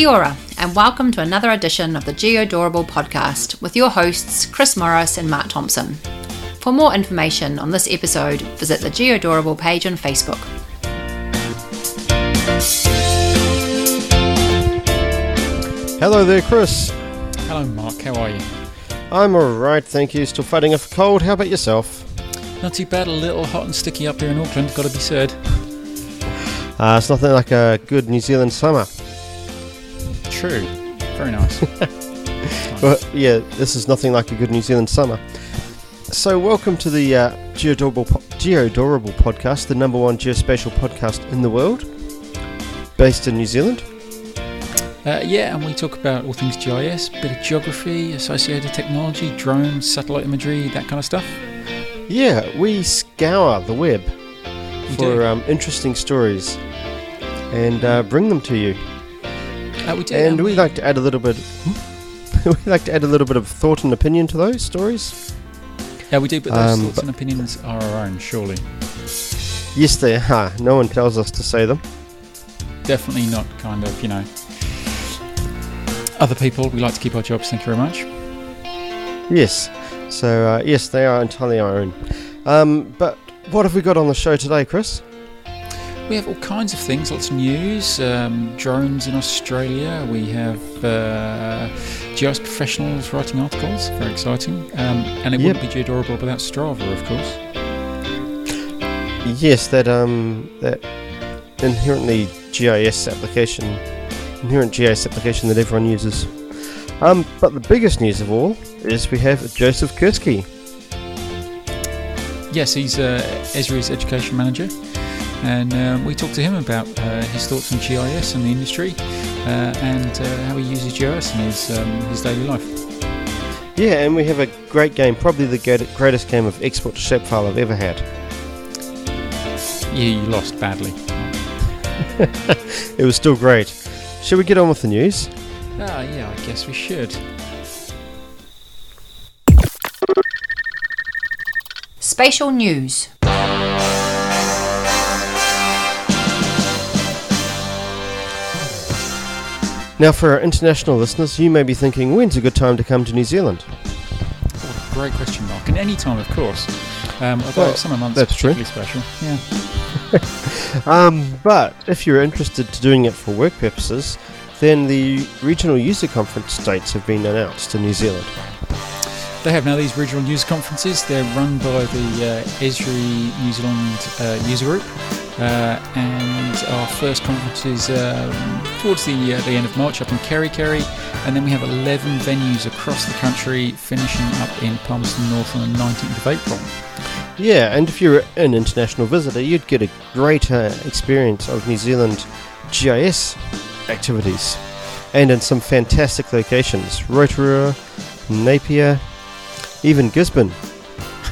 Kia ora, and welcome to another edition of the Geodorable podcast with your hosts Chris Morris and Mark Thompson. For more information on this episode, visit the Geodorable page on Facebook. Hello there, Chris. Hello, Mark. How are you? I'm alright, thank you. Still fighting a cold. How about yourself? Not too bad. A little hot and sticky up here in Auckland. Got to be said. Uh, it's nothing like a good New Zealand summer. True. Very nice. But yeah, this is nothing like a good New Zealand summer. So, welcome to the uh, Geodorable, po- Geodorable podcast, the number one geospatial podcast in the world, based in New Zealand. uh, yeah, and we talk about all things GIS, bit of geography, associated technology, drones, satellite imagery, that kind of stuff. Yeah, we scour the web We for um, interesting stories and uh, bring them to you. Uh, we do. And we like to add a little bit. we like to add a little bit of thought and opinion to those stories. Yeah, we do. But those um, thoughts and opinions are our own, surely. Yes, they are. No one tells us to say them. Definitely not kind of, you know. Other people, we like to keep our jobs. Thank you very much. Yes. So uh, yes, they are entirely our own. Um, but what have we got on the show today, Chris? We have all kinds of things, lots of news, um, drones in Australia. We have uh, GIS professionals writing articles, very exciting. Um, and it Yep. wouldn't be geodorable without Strava, of course. Yes, that um that inherently GIS application, inherent GIS application that everyone uses. Um, but the biggest news of all is we have Joseph Kerski. Yes, he's uh, Esri's education manager. And um, we talked to him about uh, his thoughts on GIS and the industry uh, and uh, how he uses GIS in his, um, his daily life. Yeah, and we have a great game, probably the greatest game of export to shapefile I've ever had. Yeah, you lost badly. It was still great. Shall we get on with the news? Ah, yeah, I guess we should. Spatial news. Now, for our international listeners, you may be thinking, when's a good time to come to New Zealand? A great question, Mark. And any time, of course. Um, although Well, summer months that's are true. particularly special. Yeah. Um, but if you're interested to doing it for work purposes, then the regional user conference dates have been announced in New Zealand. They have now these regional user conferences. They're run by the uh, Esri New Zealand uh, user group, and our first conference is um, towards the uh, the end of March up in Kerikeri, and then we have 11 venues across the country, finishing up in Palmerston North on the 19th of April. Yeah, and if you're an international visitor, you'd get a greater experience of New Zealand GIS activities, and in some fantastic locations Rotorua, Napier, even Gisborne.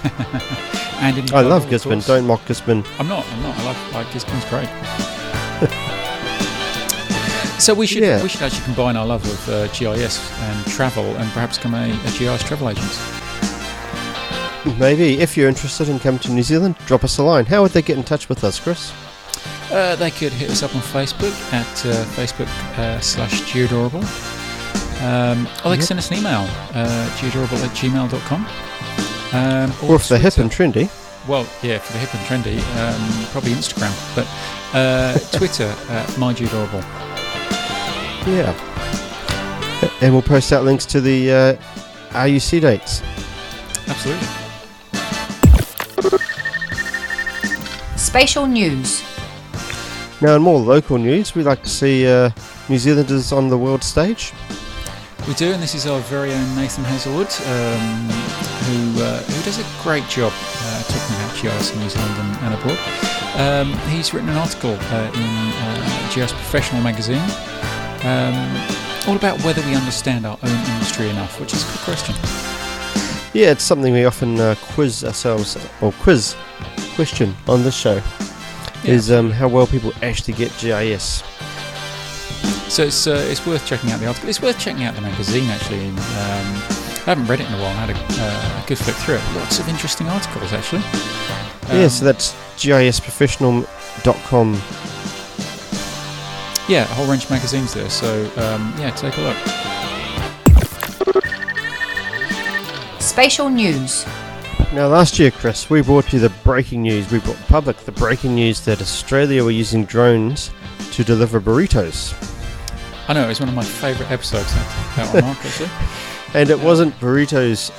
And I love Gisborne, don't mock Gisborne. I'm not. I'm not. I love like Gisborne's great. so we should Yeah. we should actually combine our love of uh, GIS and travel and perhaps become a, a GIS travel agent. Maybe if you're interested in coming to New Zealand, drop us a line. How would they get in touch with us, Chris? Uh, they could hit us up on Facebook at uh, Facebook uh, slash Geodorable. Um, or they can send us an email, uh, geodorable at gmail.com. Um, Or if they're hip and trendy, Well, yeah, for the hip and trendy, um, probably Instagram. But uh, Twitter, uh, my Geodorable. yeah. And we'll post out links to the uh, RUC dates. Absolutely. Spatial news. Now, in more local news, we'd like to see uh, New Zealanders on the world stage. We do, and this is our very own Nathan Heazlewood, um, who uh, who does a great job uh, talking about GIS in New Zealand and, and abroad. Um, he's written an article uh, in uh, GIS Professional magazine, um, all about whether we understand our own industry enough, which is a good question. Yeah, it's something we often uh, quiz ourselves, or quiz question on this show, Yeah. is um, how well people actually get GIS. So it's uh, it's worth checking out the article. It's worth checking out the magazine actually. Um, I haven't read it in a while. I had a, uh, a good flick through it. Lots of interesting articles actually. yeah, Um, so that's gisprofessional.com. yeah, a whole range of magazines there. So um, yeah, take a look. Spatial news. Now, last year, Chris, we brought you the breaking news. We brought the public the breaking news that Australia were using drones to deliver burritos. I know it was one of my favourite episodes. That one, Mark, actually. And it wasn't burritos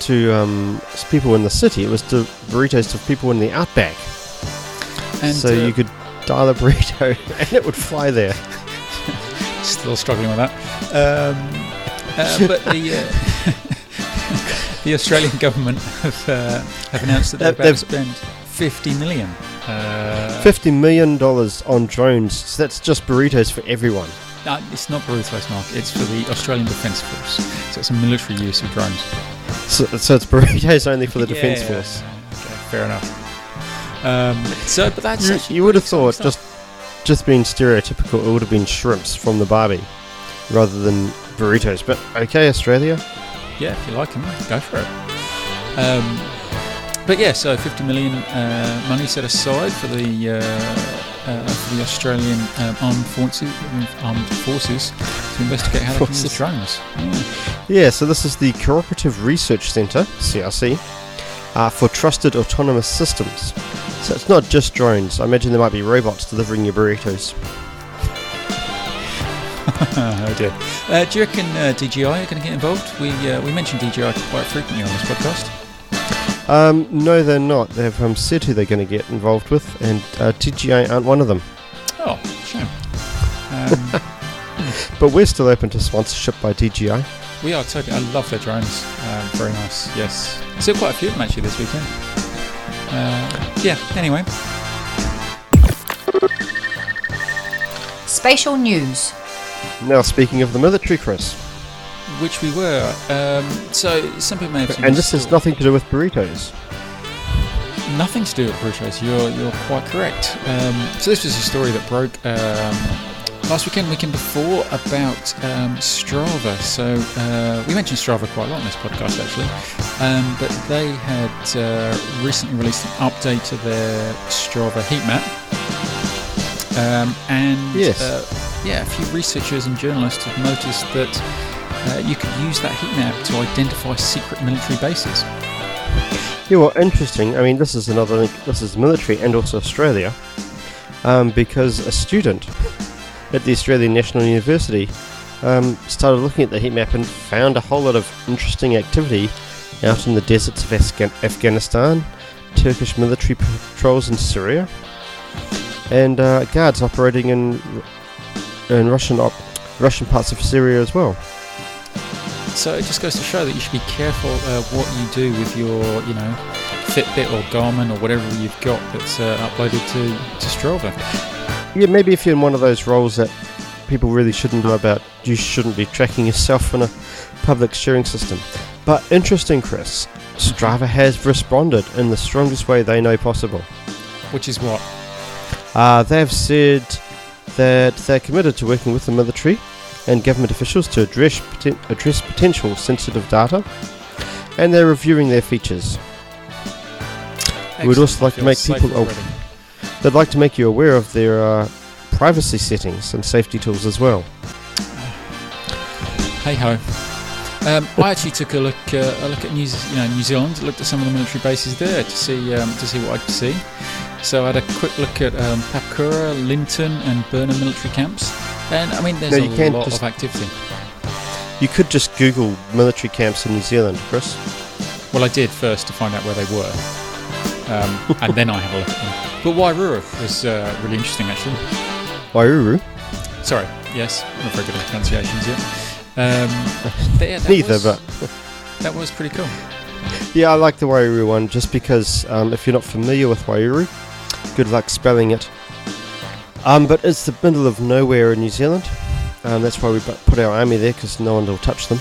to um, people in the city, it was to burritos to people in the outback. And so uh, you could dial a burrito and it would fly there. Still struggling with that. Um, uh, but the uh, the Australian government have, uh, have announced that they're They've- about to spend 50 million. Uh, $50 million on drones. So that's just burritos for everyone. No, it's not burritos, Mark. It's for the Australian Defence Force. So it's a military use of drones. So, so it's burritos only for the Defence Yeah, Force. Okay, fair enough. Um, so, but that's You, you would have thought, exciting just just being stereotypical, it would have been shrimps from the Barbie rather than burritos. But okay, Australia. yeah, if you like them, go for it. Um, but yeah, so 50 million uh, money set aside for the uh, uh, for the Australian um, armed forces armed forces to investigate how they can use drones. Yeah. Yeah, so this is the Cooperative Research Centre, CRC, uh, for Trusted Autonomous Systems. So it's not just drones. I imagine there might be robots delivering your burritos. oh dear. Uh, do you reckon uh, DJI are going to get involved? We uh, we mentioned DJI quite frequently on this podcast. Um, no, they're not. They've um, said who they're going to get involved with, and uh, DJI aren't one of them. Oh, shame. Um, But we're still open to sponsorship by DJI. We are totally. I love their drones. Um, very nice. Yes. I saw quite a few of them actually this weekend. Uh, yeah. Anyway, Spatial news. Now, speaking of the military, Chris, which we were. Um, so some people may have and this has nothing to do with burritos. nothing to do with burritos. You're you're quite correct. Um, so this was a story that broke um, last weekend, weekend before about um, Strava. So uh, we mentioned Strava quite a lot in this podcast actually, um, but they had uh, recently released an update to their Strava heat map. Um, and Yes. uh, yeah, a few researchers and journalists have noticed that uh, you could use that heat map to identify secret military bases. Yeah, well, interesting. I mean, this is another link. This is military and also Australia, um, because a student at the Australian National University um, started looking at the heat map and found a whole lot of interesting activity out in the deserts of Afghan- Afghanistan, Turkish military patrols in Syria, and uh, guards operating in in Russian op- Russian parts of Syria as well. So it just goes to show that you should be careful uh, what you do with your, you know, Fitbit or Garmin or whatever you've got that's uh, uploaded to, to Strava. Yeah, maybe if you're in one of those roles that people really shouldn't know about, you shouldn't be tracking yourself in a public sharing system. But interesting, Chris. Strava has responded in the strongest way they know possible. Which is what? Uh, they've said that they're committed to working with the military and government officials to address, address potential sensitive data, and they're reviewing their features. We'd also like to make people aw- They'd like to make you aware of their uh, privacy settings and safety tools as well. Hey ho. Um, I actually took a look uh, a look at New, Z- you know, New Zealand. Looked at some of the military bases there to see um, to see what I could see. So I had a quick look at um, Papakura, Linton, and Burnham military camps. And I mean, there's No, a lot just- of activity. You could just Google military camps in New Zealand, Chris. Well, I did first to find out where they were, um, and then I had a look at them. But Wairua was uh, really interesting, actually. Waiouru. Sorry, yes, I'm not very good at pronunciations yet. Um, but yeah, that Neither, was, but that was pretty cool. yeah, I like the Waiouru one just because um, if you're not familiar with Waiouru, good luck spelling it. Um, but it's the middle of nowhere in New Zealand. Um, that's why we put our army there because no one will touch them.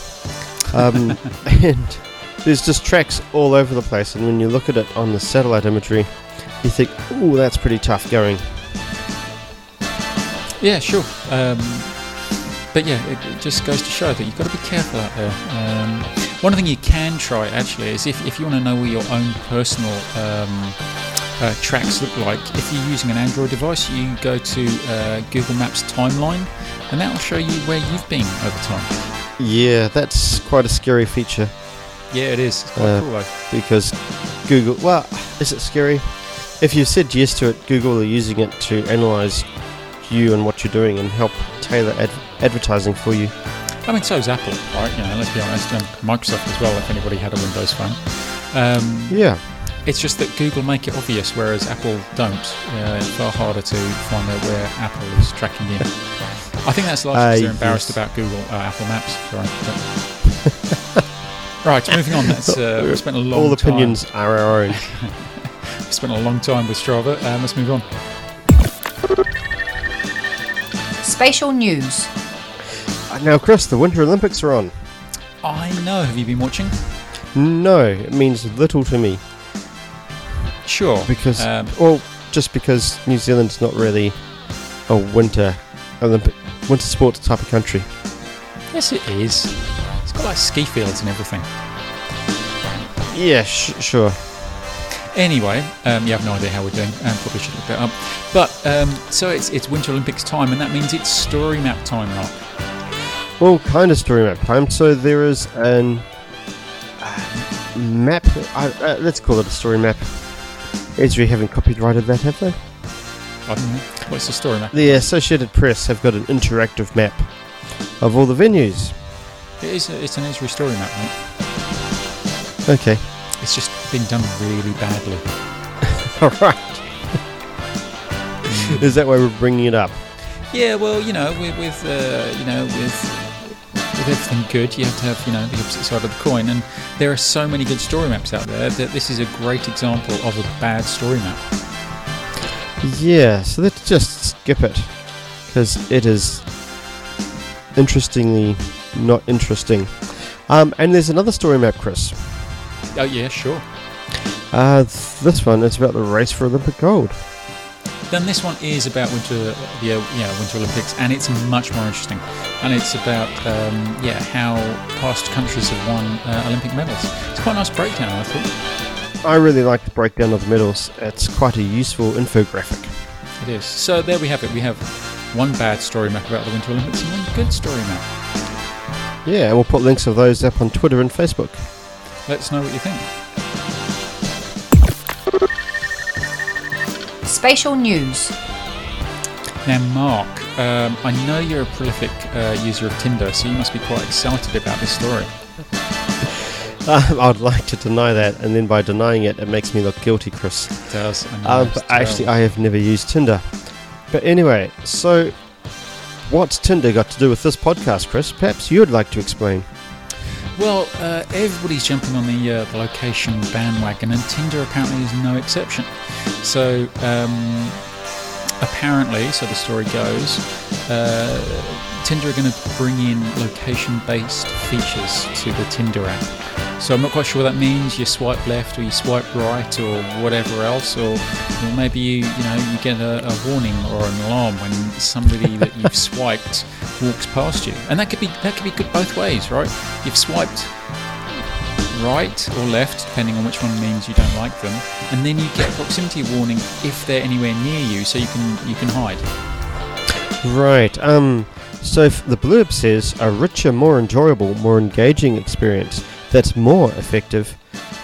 Um, and there's just tracks all over the place. And when you look at it on the satellite imagery, you think, "Ooh, that's pretty tough going." Yeah, sure. Um, but yeah, it, it just goes to show that you've got to be careful out there. Um, one thing you can try actually is if, if you want to know where your own personal um, uh, tracks look like. If you're using an Android device, you go to uh, Google Maps timeline, and that will show you where you've been over time. Yeah, that's quite a scary feature Yeah, it is. It's quite Uh, cool, though. because Google. Well, is it scary? If you've said yes to it, Google are using it to analyze you and what you're doing and help tailor ad- advertising for you. I mean, so is Apple, right? You know, let's be honest, and Microsoft as well. If anybody had a Windows phone, um, Yeah, it's just that Google make it obvious, whereas Apple don't. Uh, it's far harder to find out where Apple is tracking you. I think that's largely Uh, because they're embarrassed yes. about Google uh, Apple Maps. Sorry. But- right, moving on. That's uh, we spent a long all time. opinions are our own. We've spent a long time with Strava. Um, let's move on. Spatial news. Uh, now, Chris, the Winter Olympics are on. I know. Have you been watching? No, it means little to me Sure. because, Um, well, just because New Zealand's not really a winter Olympic winter sports type of country. yes, it is. It's got like ski fields and everything. Yeah, sh- sure. Anyway, um, you have no idea how we're doing, and probably should look that up. But um, so it's it's Winter Olympics time, and that means it's story map time, Mark. Well, kind of story map time. So there is an uh, map. Uh, uh, let's call it a story map. Esri haven't copyrighted that, have they? I don't. What's the story map? The Associated Press have got an interactive map of all the venues. It is. A, it's an Esri story map, mate. Okay. It's just been done really badly. All right. Is that why we're bringing it up? Yeah, well, you know, with, with uh, you know, with with everything good, you have to have you know the opposite side of the coin, and there are so many good story maps out there that this is a great example of a bad story map. Yeah. So let's just skip it because it is interestingly not interesting. Um, and there's another story map, Chris. Oh yeah, sure. Uh, th- this one is about the race for Olympic gold. Then this one is about winter, the yeah Winter Olympics, and it's much more interesting. And it's about um, yeah how past countries have won uh, Olympic medals. It's quite a nice breakdown, I thought. I really like the breakdown of the medals. It's quite a useful infographic. It is. So there we have it. We have one bad story map about the Winter Olympics and one good story map. Yeah, and we'll put links of those up on Twitter and Facebook. Let us know what you think. Spatial news. Now, Mark, um, I know you're a prolific uh, user of Tinder, so you must be quite excited about this story. I'd like to deny that, and then by denying it, it makes me look guilty, Chris. It does. Um, but actually. I have never used Tinder. But anyway, so what's Tinder got to do with this podcast, Chris? Perhaps you'd like to explain. Well, uh, everybody's jumping on the, uh, the location bandwagon, and Tinder apparently is no exception. So, um, apparently, so the story goes, uh, Tinder are going to bring in location based features to the Tinder app. So, I'm not quite sure what that means. You swipe left or you swipe right or whatever else, or, or maybe you, you know you get a, a warning or an alarm when somebody that you've swiped walks past you, and that could be that could be good both ways, right? You've swiped right or left, depending on which one means you don't like them, and then you get proximity warning if they're anywhere near you, so you can you can hide. Right. Um. So the blurb says a richer, more enjoyable, more engaging experience that's more effective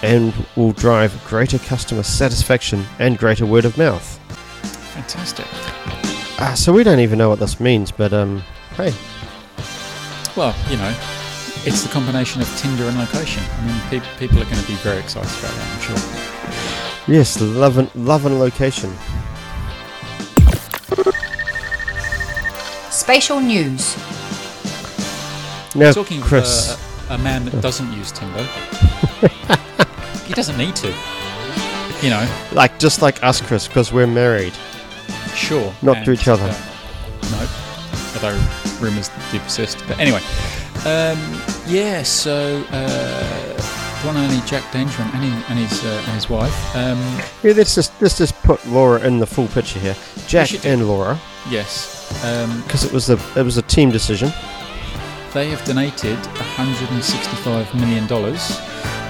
and will drive greater customer satisfaction and greater word of mouth. Fantastic. Uh, so we don't even know what this means, but um, hey, Well, you know, it's the combination of Tinder and location. I mean, pe- people are going to be very excited about that, I'm sure. yes, love and love and location. Spatial news. Now, Talking Chris, of uh, a man that doesn't use Tinder, he doesn't need to. You know, like just like us, Chris, because we're married. sure. Not to each other. uh, no, although rumours do persist. But anyway, um, yeah. So uh, the one only Jack Dangermond and, and, and his uh, and his wife. Um, Yeah, let's just let's just put Laura in the full picture here. Jack and Laura, yes, um, because it was a it was a team decision. they have donated 165 million dollars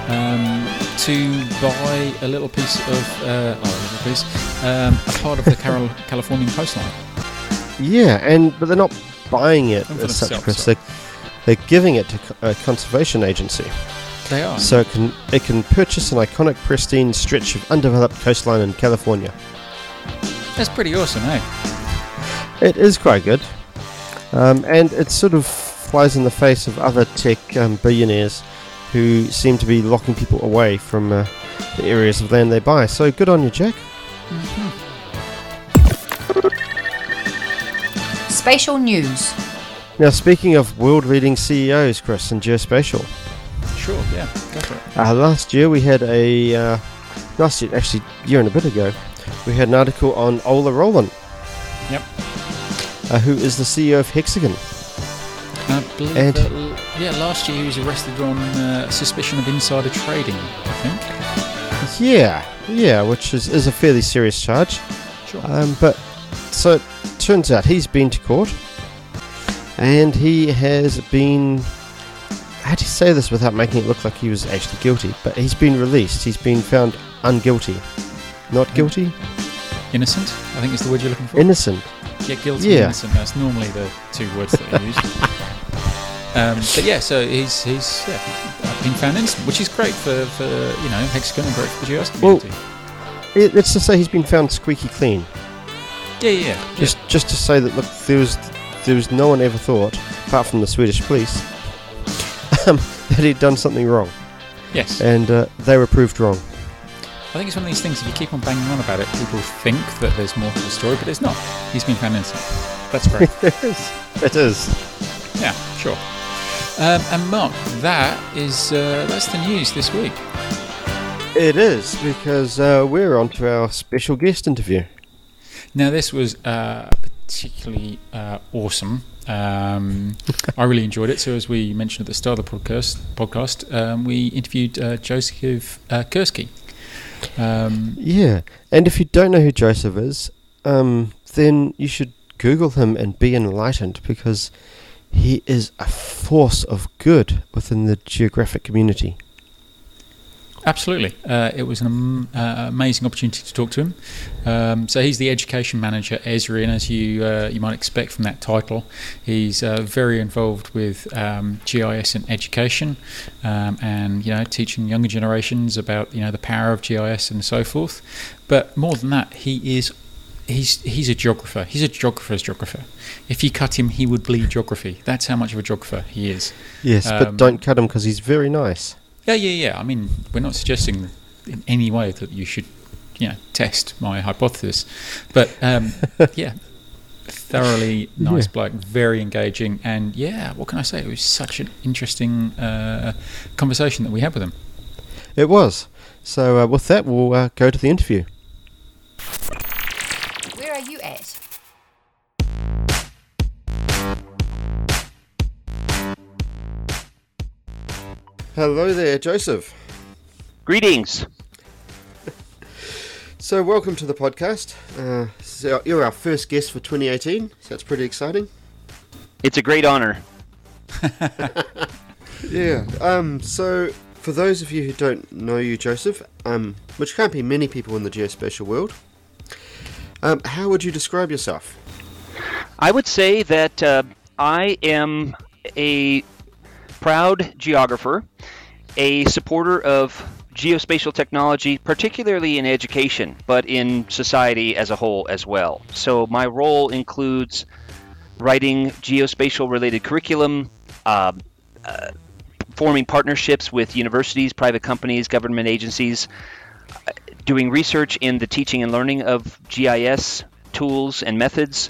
um, to buy a little piece of, uh, oh, a little piece, um, a part of the Carol- Californian coastline. Yeah, and but they're not buying it as such, Chris. Sorry. They're, they're giving it to a conservation agency, They are. so it can it can purchase an iconic, pristine stretch of undeveloped coastline in California. That's pretty awesome, eh? It is quite good, um, and it sort of flies in the face of other tech um, billionaires who seem to be locking people away from uh, the areas of land they buy. So good on you, Jack. Spatial news. Now, speaking of world-leading CEOs, Chris, and geospatial. Sure, yeah, go for it. Uh, last year we had a uh, last year, actually, year and a bit ago, we had an article on Ola Rollén. Yep. Uh, who is the CEO of Hexagon? I believe Ed. that yeah, last year he was arrested on uh, suspicion of insider trading, I think. Yeah, yeah, which is, is a fairly serious charge. Sure. Um, but so it turns out he's been to court, and he has been. How do you say this without making it look like he was actually guilty? But he's been released. He's been found unguilty, not guilty, Innocent, I think is the word you're looking for. innocent. yeah, guilty, Yeah. innocent. That's normally the two words that are used. um, but yeah, so he's he's yeah, been found innocent, which is great for, for you know Hexagon and great for the Well, community. It, let's just say he's been found squeaky clean. yeah, yeah, yeah. Just just to say that look, there was there was no one ever thought, apart from the Swedish police, um, that he'd done something wrong, yes. and uh, they were proved wrong. I think it's one of these things. If you keep on banging on about it, people think that there's more to the story, but there's not. He's been found innocent. That's great. it is. It is. yeah, sure. Um, and Mark, that is uh, that's the news this week. It is because uh, we're on to our special guest interview. Now, this was uh, particularly uh, awesome. Um, I really enjoyed it. So, as we mentioned at the start of the podcast, podcast um, we interviewed uh, Joseph uh, Kerski. Um, Yeah, and if you don't know who Joseph is, um, then you should Google him and be enlightened because he is a force of good within the geographic community. Absolutely. Uh, it was an am- uh, amazing opportunity to talk to him. Um, so he's the education manager at Esri, and as you uh, you might expect from that title, he's uh, very involved with um, GIS and education, um, and you know teaching younger generations about you know the power of GIS and so forth. But more than that, he is. He's he's a geographer. He's a geographer's geographer. If you cut him, he would bleed geography. That's how much of a geographer he is. Yes, Um, but don't cut him because he's very nice. Yeah, yeah, yeah. I mean, we're not suggesting in any way that you should, you know, test my hypothesis, but um, yeah, thoroughly nice Yeah. bloke, very engaging, and yeah, what can I say? It was such an interesting uh, conversation that we had with him. It was. So uh, with that, we'll uh, go to the interview. Hello there, Joseph. Greetings. So welcome to the podcast. Uh, so you're our first guest for 2018, so that's pretty exciting. It's a great honor. Yeah. Um. So, for those of you who don't know you, Joseph, um, which can't be many people in the geospatial world, um, how would you describe yourself? I would say that uh, I am a proud geographer, a supporter of geospatial technology, particularly in education, but in society as a whole as well. So my role includes writing geospatial related curriculum, uh, uh, forming partnerships with universities, private companies, government agencies, uh, doing research in the teaching and learning of GIS tools and methods,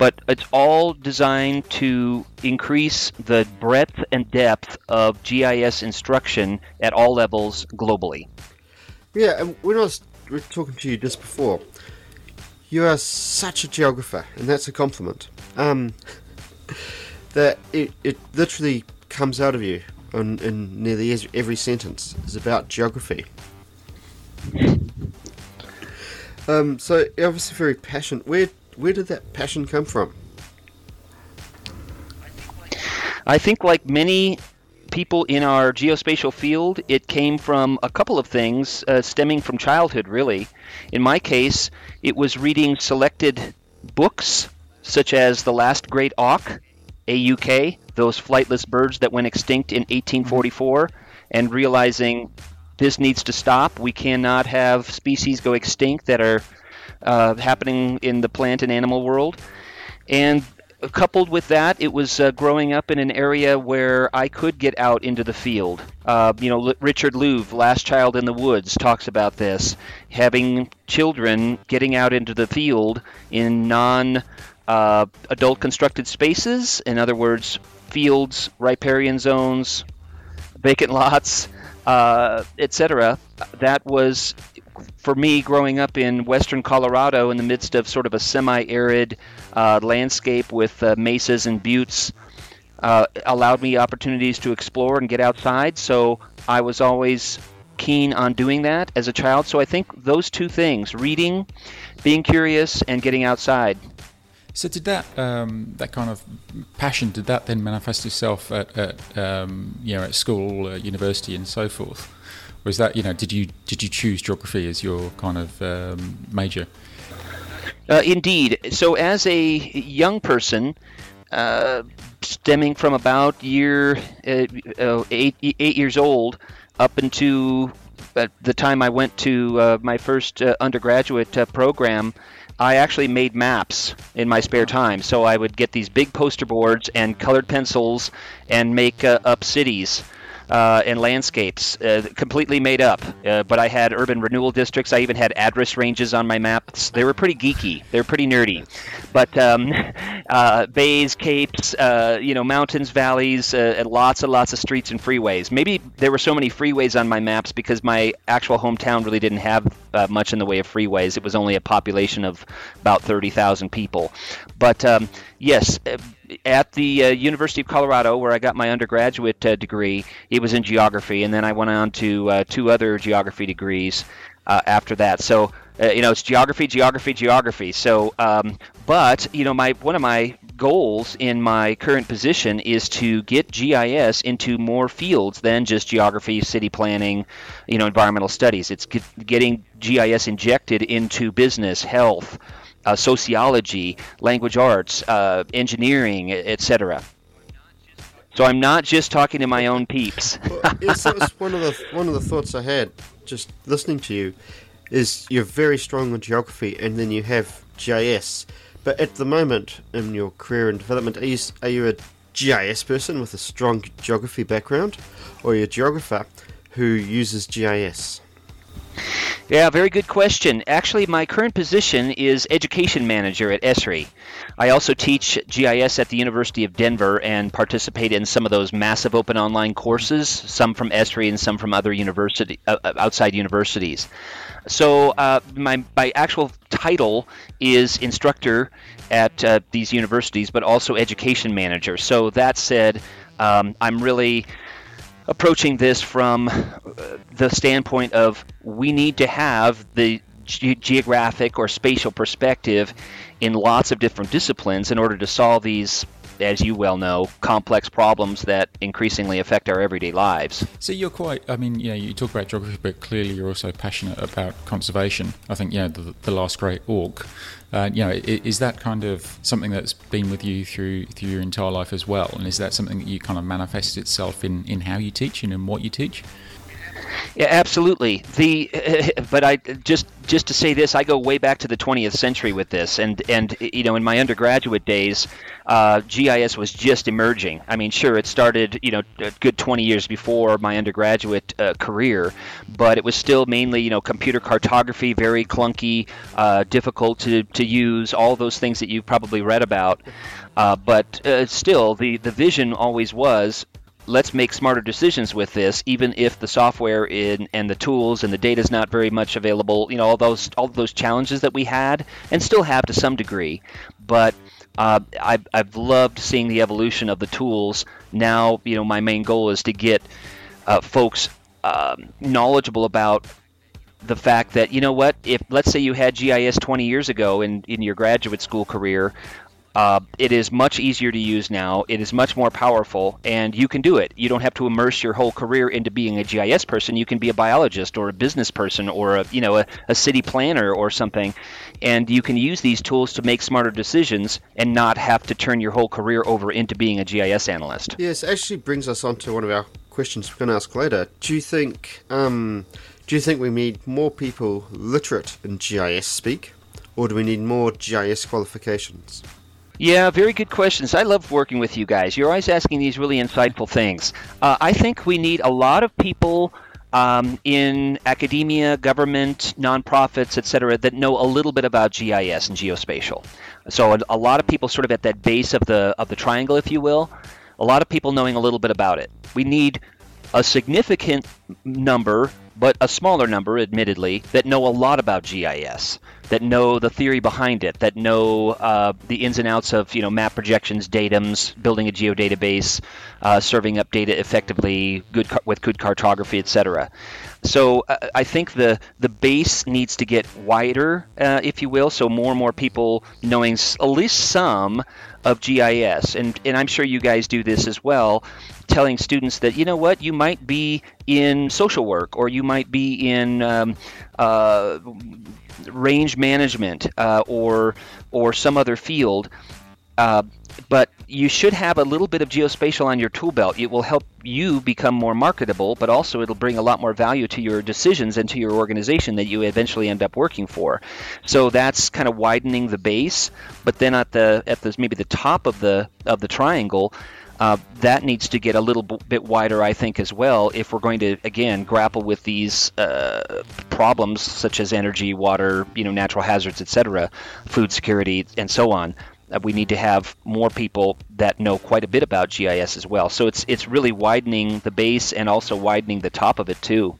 but it's all designed to increase the breadth and depth of GIS instruction at all levels globally. Yeah. And when I was talking to you just before, you are such a geographer, and that's a compliment. Um, that it, it literally comes out of you in, in nearly every sentence is about geography. Um, so obviously very passionate. Where where did that passion come from? I think, like many people in our geospatial field, it came from a couple of things uh, stemming from childhood, really. In my case, it was reading selected books, such as The Last Great Auk, AUK, those flightless birds that went extinct in 1844, and realizing this needs to stop. We cannot have species go extinct that are uh, happening in the plant and animal world. And coupled with that, it was uh, growing up in an area where I could get out into the field. Uh, you know, L- Richard Louv, Last Child in the Woods, talks about this. Having children getting out into the field in non uh, adult constructed spaces, in other words, fields, riparian zones, vacant lots, uh, etc. That was for me, growing up in western Colorado in the midst of sort of a semi arid uh, landscape with uh, mesas and buttes, uh, allowed me opportunities to explore and get outside. So I was always keen on doing that as a child. So I think those two things reading, being curious, and getting outside. So did that um, that kind of passion did that then manifest itself at, at um, you know at school, university, and so forth? Was that you know did you did you choose geography as your kind of um, major? Uh, indeed. So as a young person, uh, stemming from about year uh, uh eight eight years old up into the time I went to uh, my first uh, undergraduate program. I actually made maps in my spare time. So I would get these big poster boards and colored pencils and make up cities uh, and landscapes, uh, completely made up. Uh, but I had urban renewal districts. I even had address ranges on my maps. They were pretty geeky. They were pretty nerdy. But um, uh, bays, capes, uh, you know, mountains, valleys, uh, and lots and lots of streets and freeways. Maybe there were so many freeways on my maps because my actual hometown really didn't have much in the way of freeways. It was only a population of about 30,000 people. But um, yes at the uh, University of Colorado, where I got my undergraduate uh, degree, it was in geography, and then I went on to uh, two other geography degrees uh, after that. So uh, you know, it's geography, geography, geography. So, um, but you know, my one of my goals in my current position is to get GIS into more fields than just geography, city planning, you know, environmental studies. It's get, getting GIS injected into business, health uh, sociology, language arts, uh, engineering, etc. So I'm not just talking to my own peeps. well, one of the one of the thoughts I had just listening to you. Is you're very strong on geography, and then you have GIS. But at the moment in your career and development, are you are you a GIS person with a strong geography background, or are you a geographer who uses GIS? Yeah, very good question. Actually, my current position is education manager at Esri. I also teach GIS at the University of Denver and participate in some of those massive open online courses, some from Esri and some from other university uh, uh, outside universities. So uh, my my actual title is instructor at uh, these universities, but also education manager. So that said, um, I'm really approaching this from uh, the standpoint of we need to have the ge- geographic or spatial perspective in lots of different disciplines in order to solve these as you well know, complex problems that increasingly affect our everyday lives. So you're quite, I mean, you know, you talk about geography, but clearly you're also passionate about conservation. I think, know, the, the last great auk, uh, you know, is that kind of something that's been with you through through your entire life as well? And is that something that you kind of manifests itself in, in how you teach and in what you teach? Yeah, absolutely. The but I just just to say this, I go way back to the 20th century with this, and and you know, in my undergraduate days, uh, GIS was just emerging. I mean, sure, it started you know a good 20 years before my undergraduate uh, career, but it was still mainly you know computer cartography, very clunky, uh, difficult to to use, all those things that you've probably read about. Uh, but uh, still, the the vision always was let's make smarter decisions with this, even if the software in, and the tools and the data is not very much available. You know, all those all those challenges that we had and still have to some degree, but. Uh, I've, I've loved seeing the evolution of the tools. Now, you know, my main goal is to get uh, folks um, knowledgeable about the fact that you know what if let's say you had GIS 20 years ago in, in your graduate school career Uh, it is much easier to use now. It is much more powerful, and you can do it. You don't have to immerse your whole career into being a GIS person. You can be a biologist or a business person or a you know a, a city planner or something, and you can use these tools to make smarter decisions and not have to turn your whole career over into being a GIS analyst. Yes, actually brings us on to one of our questions we're going to ask later. Do you think um, do you think we need more people literate in GIS speak, or do we need more GIS qualifications? Yeah, very good questions. I love working with you guys. You're always asking these really insightful things. Uh, I think we need a lot of people um, in academia, government, nonprofits, etc., that know a little bit about GIS and geospatial. So a, a lot of people sort of at that base of the of the triangle, if you will. A lot of people knowing a little bit about it. We need a significant number but a smaller number, admittedly, that know a lot about GIS, that know the theory behind it, that know uh, the ins and outs of you know map projections, datums, building a geodatabase, uh, serving up data effectively, good with good cartography, etc. So uh, I think the the base needs to get wider, uh, if you will. So more and more people knowing at least some of GIS, and and I'm sure you guys do this as well telling students that you know what you might be in social work or you might be in um, uh, range management uh, or or some other field. Uh, but you should have a little bit of geospatial on your tool belt. It will help you become more marketable, but also it'll bring a lot more value to your decisions and to your organization that you eventually end up working for. So that's kind of widening the base. But then at the at the maybe the top of the of the triangle, uh, that needs to get a little b- bit wider, I think, as well, if we're going to again grapple with these uh, problems such as energy, water, you know, natural hazards, etc., food security, and so on. Uh, we need to have more people that know quite a bit about GIS as well. So it's it's really widening the base and also widening the top of it too.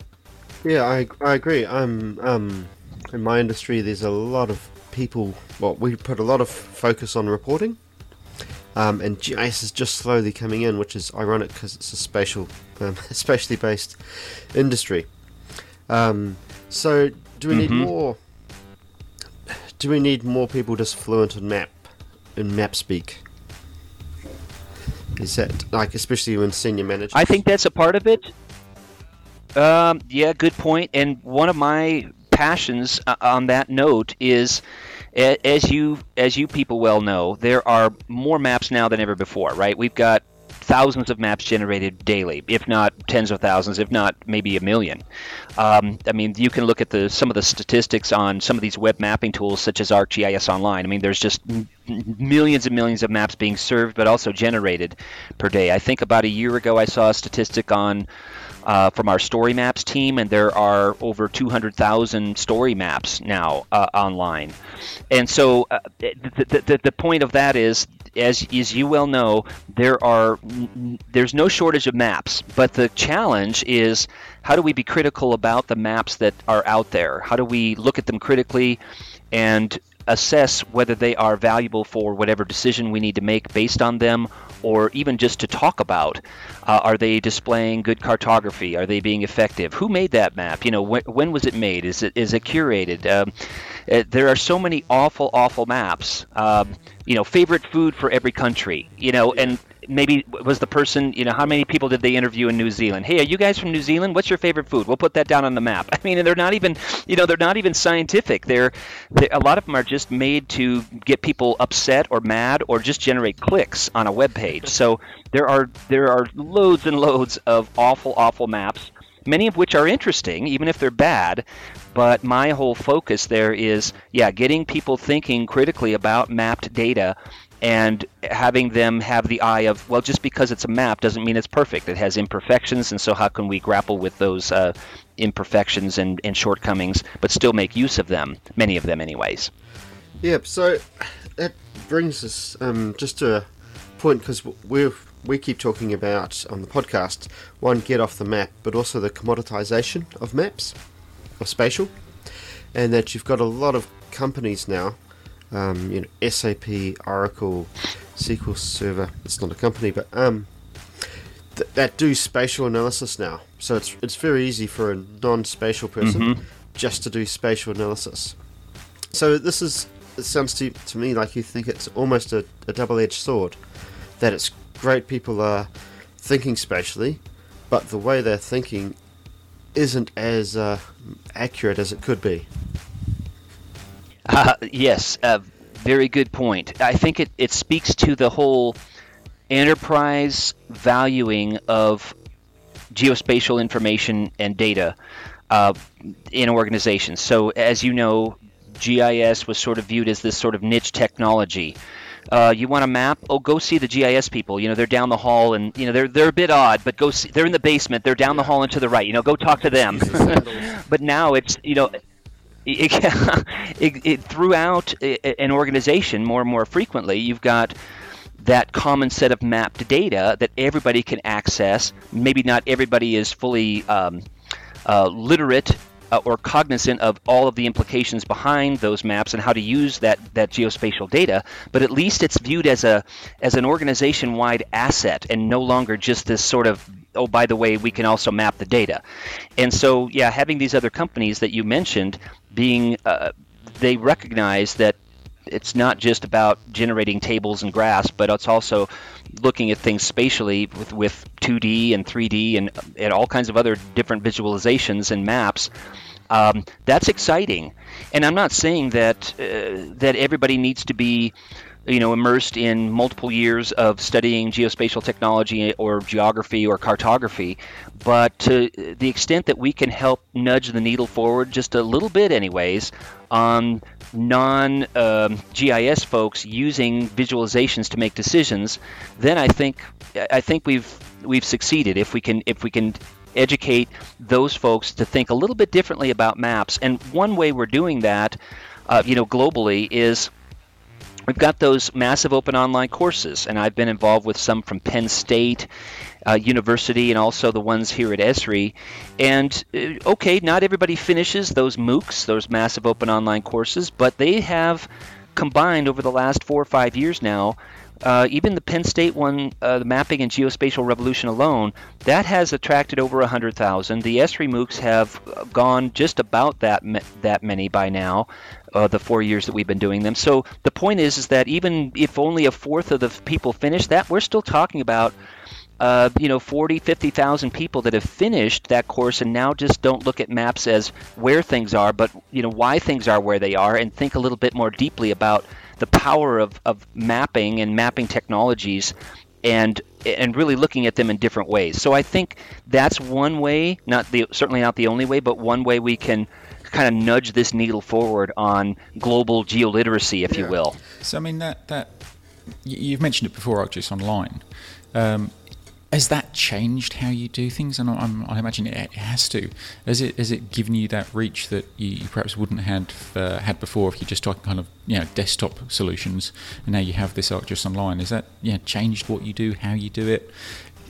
Yeah, I, I agree. I'm um, in my industry. There's a lot of people. Well, we put a lot of focus on reporting um, and GIS is just slowly coming in, which is ironic because it's a spatial, um, spatially based industry. Um, so, do we need mm-hmm. more? Do we need more people just fluent in map, in map speak? Is that like, especially when senior managers? I think that's a part of it. Um, yeah, good point. And one of my passions uh, on that note is as you as you people well know, there are more maps now than ever before, right? We've got thousands of maps generated daily, if not tens of thousands, if not maybe a million. Um, I mean, you can look at the some of the statistics on some of these web mapping tools, such as ArcGIS Online. I mean, there's just millions and millions of maps being served, but also generated per day. I think about a year ago, I saw a statistic on uh, from our story maps team, and there are over 200,000 story maps now uh, online. And so uh, the, the, the point of that is, as, as you well know, there are there's no shortage of maps, but the challenge is how do we be critical about the maps that are out there? How do we look at them critically and assess whether they are valuable for whatever decision we need to make based on them or even just to talk about. Uh, are they displaying good cartography? Are they being effective? Who made that map? You know, wh- when was it made? Is it is it curated? Um, uh, there are so many awful, awful maps. Um, you know, favorite food for every country. You know, and maybe was the person, you know, how many people did they interview in New Zealand? Hey, are you guys from New Zealand? What's your favorite food? We'll put that down on the map. I mean, and they're not even, you know, they're not even scientific. They're, they're a lot of them are just made to get people upset or mad or just generate clicks on a web page. So there are there are loads and loads of awful, awful maps many of which are interesting, even if they're bad. But my whole focus there is, yeah, getting people thinking critically about mapped data and having them have the eye of well just because it's a map doesn't mean it's perfect. It has imperfections and so how can we grapple with those uh, imperfections and, and shortcomings but still make use of them many of them anyways? Yep so that brings us um, just to a point because we we keep talking about on the podcast one get off the map but also the commoditization of maps of spatial and that you've got a lot of companies now um, you know, SAP, Oracle, SQL Server. It's not a company, but um, th- that do spatial analysis now. So it's it's very easy for a non-spatial person mm-hmm. just to do spatial analysis. So this is it sounds to, to me like you think it's almost a, a double-edged sword. That it's great people are thinking spatially, but the way they're thinking isn't as uh, accurate as it could be. Uh, yes, uh, very good point. I think it, it speaks to the whole enterprise valuing of geospatial information and data uh, in organizations. So, as you know, GIS was sort of viewed as this sort of niche technology. Uh, you want a map? Oh, go see the GIS people. You know, they're down the hall, and you know they're they're a bit odd, but go see. They're in the basement. They're down the hall and to the right. You know, go talk to them. but now it's you know. It, it, it, throughout an organization, more and more frequently, you've got that common set of mapped data that everybody can access. Maybe not everybody is fully um, uh, literate uh, or cognizant of all of the implications behind those maps and how to use that, that geospatial data, but at least it's viewed as a as an organization-wide asset and no longer just this sort of oh by the way we can also map the data. And so yeah, having these other companies that you mentioned being uh, they recognize that it's not just about generating tables and graphs, but it's also looking at things spatially with, with 2D and 3D and, and all kinds of other different visualizations and maps. Um, that's exciting, and I'm not saying that uh, that everybody needs to be you know immersed in multiple years of studying geospatial technology or geography or cartography. But to the extent that we can help nudge the needle forward just a little bit anyways on non um, GIS folks using visualizations to make decisions then I think I think we've we've succeeded. If we can if we can educate those folks to think a little bit differently about maps. And one way we're doing that uh, you know globally is We've got those massive open online courses, and I've been involved with some from Penn State uh, University and also the ones here at Esri. And uh, okay, not everybody finishes those MOOCs, those massive open online courses, but they have combined over the last four or five years now uh, even the Penn State one, uh, the Mapping and Geospatial Revolution alone, that has attracted over 100,000. The Esri MOOCs have gone just about that that many by now, uh, the four years that we've been doing them. So the point is, is that even if only a fourth of the people finish that, we're still talking about uh, you know 40 50,000 people that have finished that course and now just don't look at maps as where things are but you know why things are where they are and think a little bit more deeply about the power of, of mapping and mapping technologies and and really looking at them in different ways. So I think that's one way, not the certainly not the only way, but one way we can kind of nudge this needle forward on global geoliteracy, if yeah. you will. So I mean that that you've mentioned it before, ArcGIS Online. Um, has that changed how you do things? And I'm, i imagine it has to. Has it has it given you that reach that you, perhaps wouldn't have uh, had before if you just talking kind of you know desktop solutions, and now you have this ArcGIS Online? Has that yeah changed what you do, how you do it?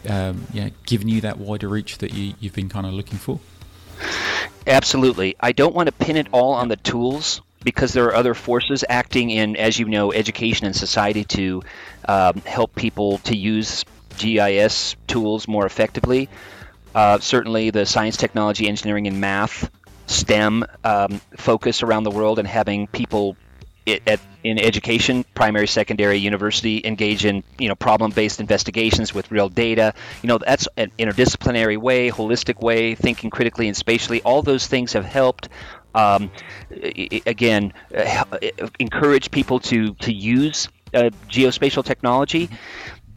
Um, yeah, given you that wider reach that you, you've been kind of looking for. Absolutely. I don't want to pin it all on the tools because there are other forces acting in, as you know, education and society to um, help people to use GIS tools more effectively. Uh, certainly, the science, technology, engineering, and math STEM um, focus around the world and having people it, at, in education, primary, secondary, university, engage in you know problem-based investigations with real data. You know that's an interdisciplinary way, holistic way, thinking critically and spatially. All those things have helped. Um, again, uh, encourage people to to use uh, geospatial technology.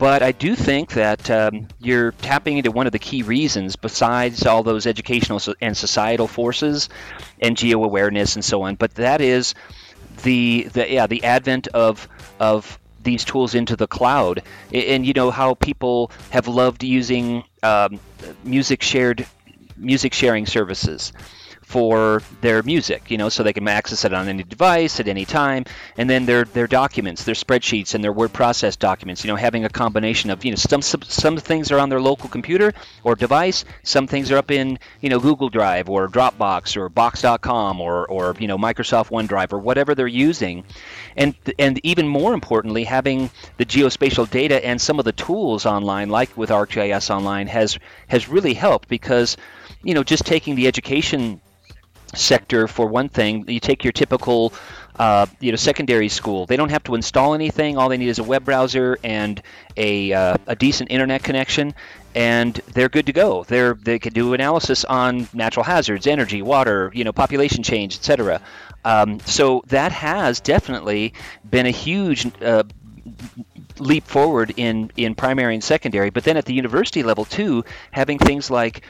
But I do think that um, you're tapping into one of the key reasons, besides all those educational and societal forces and geo awareness and so on. But that is the, the yeah the advent of of these tools into the cloud, and, and you know how people have loved using um, music shared music sharing services for their music, you know, so they can access it on any device at any time. And then their their documents, their spreadsheets, and their word process documents. You know, having a combination of you know some some, things are on their local computer or device, some things are up in you know Google Drive or Dropbox or Box.com or or you know Microsoft OneDrive or whatever they're using, and and even more importantly, having the geospatial data and some of the tools online, like with ArcGIS Online, has has really helped because you know just taking the education sector for one thing. You take your typical uh, you know, secondary school. They don't have to install anything. All they need is a web browser and a, uh, a decent internet connection, and they're good to go. They're they can do analysis on natural hazards, energy, water, you know, population change, etc. Um, so that has definitely been a huge uh, leap forward in in primary and secondary. But then at the university level too, having things like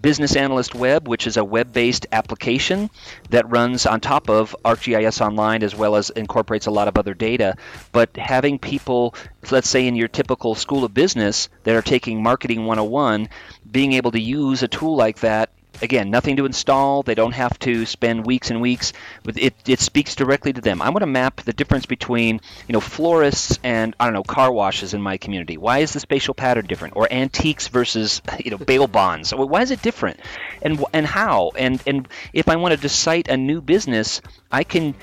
Business Analyst Web, which is a web based application that runs on top of ArcGIS Online as well as incorporates a lot of other data. But having people, let's say in your typical school of business that are taking Marketing 101, being able to use a tool like that again, nothing to install. They don't have to spend weeks and weeks. It, it speaks directly to them. I want to map the difference between, you know, florists and I don't know car washes in my community. Why is the spatial pattern different? Or antiques versus you know bail bonds. Why is it different? And and how? And and if I wanted to cite a new business, I can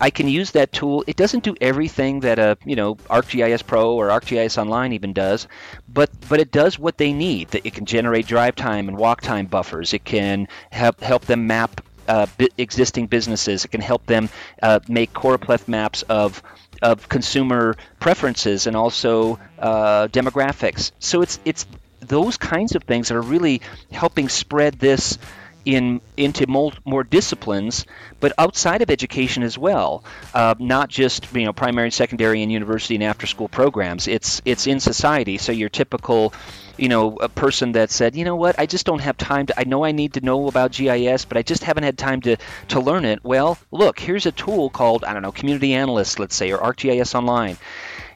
I can use that tool. It doesn't do everything that a you know ArcGIS Pro or ArcGIS Online even does, but but it does what they need. It can generate drive time and walk time buffers. It can help help them map uh, existing businesses. It can help them uh, make choropleth maps of of consumer preferences and also uh, demographics. So it's it's those kinds of things that are really helping spread this in into more, more disciplines, but outside of education as well. Uh, not just you know primary, and secondary, and university and after school programs. It's it's in society. So your typical you know, a person that said, you know what, I just don't have time to, I know I need to know about GIS, but I just haven't had time to, to learn it. Well, look, here's a tool called, I don't know, Community Analyst, let's say, or ArcGIS Online,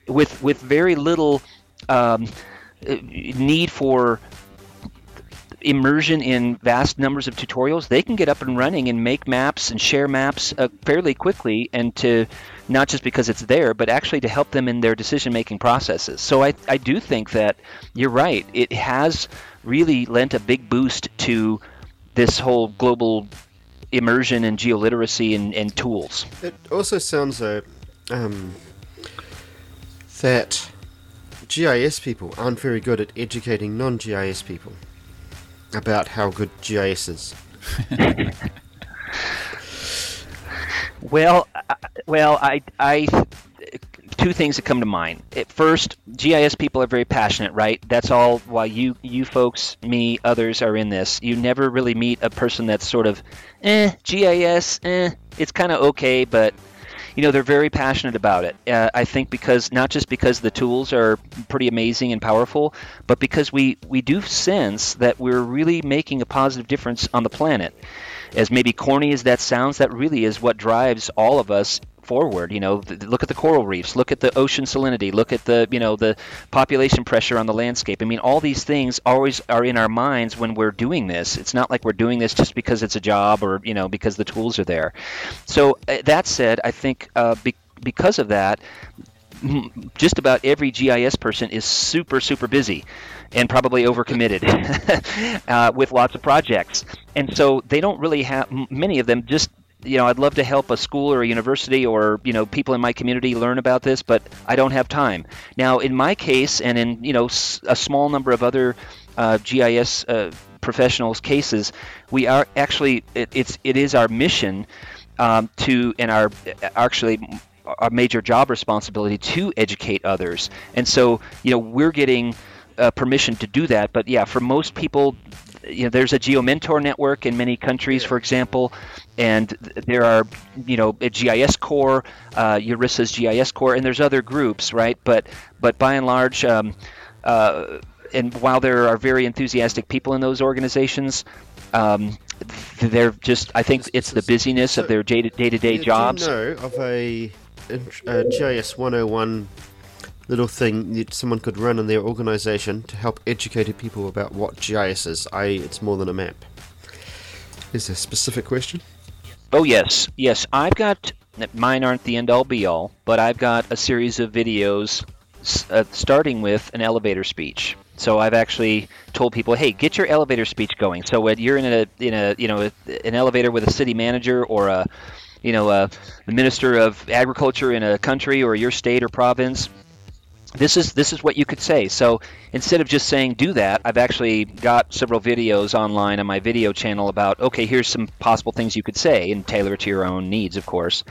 with, with very little um, need for immersion in vast numbers of tutorials, they can get up and running and make maps and share maps uh, fairly quickly, and to not just because it's there, but actually to help them in their decision making processes. So I, I do think that you're right. It has really lent a big boost to this whole global immersion and geoliteracy and, and tools. It also sounds though um, that GIS people aren't very good at educating non GIS people about how good GIS is? well, uh, well, I, I, two things that come to mind. At first, GIS people are very passionate, right? That's all. Why you, you folks, me, others are in this. You never really meet a person that's sort of, eh, GIS, eh, it's kind of okay, but you know they're very passionate about it. Uh, I think because not just because the tools are pretty amazing and powerful, but because we we do sense that we're really making a positive difference on the planet. As maybe corny as that sounds, that really is what drives all of us forward. You know, th- look at the coral reefs, look at the ocean salinity, look at the you know the population pressure on the landscape. I mean, all these things always are in our minds when we're doing this. It's not like we're doing this just because it's a job or you know because the tools are there. So uh, that said, I think uh, be- because of that, just about every GIS person is super super busy and probably overcommitted uh, with lots of projects and so they don't really have many of them just you know, I'd love to help a school or a university or you know people in my community learn about this, but I don't have time. Now, in my case, and in you know a small number of other uh, GIS uh, professionals' cases, we are actually it, it's it is our mission um, to and our actually our major job responsibility to educate others, and so you know we're getting. Uh, permission to do that, but yeah, for most people, you know, there's a GeoMentor network in many countries, for example, and there are, you know, a GISCorps, uh, URISA's GIS Core, and there's other groups, right? But but by and large, um, uh, and while there are very enthusiastic people in those organizations, um, they're just I think it's the busyness of their day to day jobs. Do you know of a, a GIS 101 little thing that someone could run in their organization to help educate people about what GIS is, i.e., it's more than a map? Is there a specific question? Oh, yes. Yes, I've got, mine aren't the end all be all, but I've got a series of videos uh, starting with an elevator speech. So I've actually told people, hey, get your elevator speech going. So when you're in a in a you know an elevator with a city manager or a you know a minister of agriculture in a country or your state or province, this is this is what you could say. So instead of just saying do that, I've actually got several videos online on my video channel about okay, here's some possible things you could say and tailor to your own needs, of course.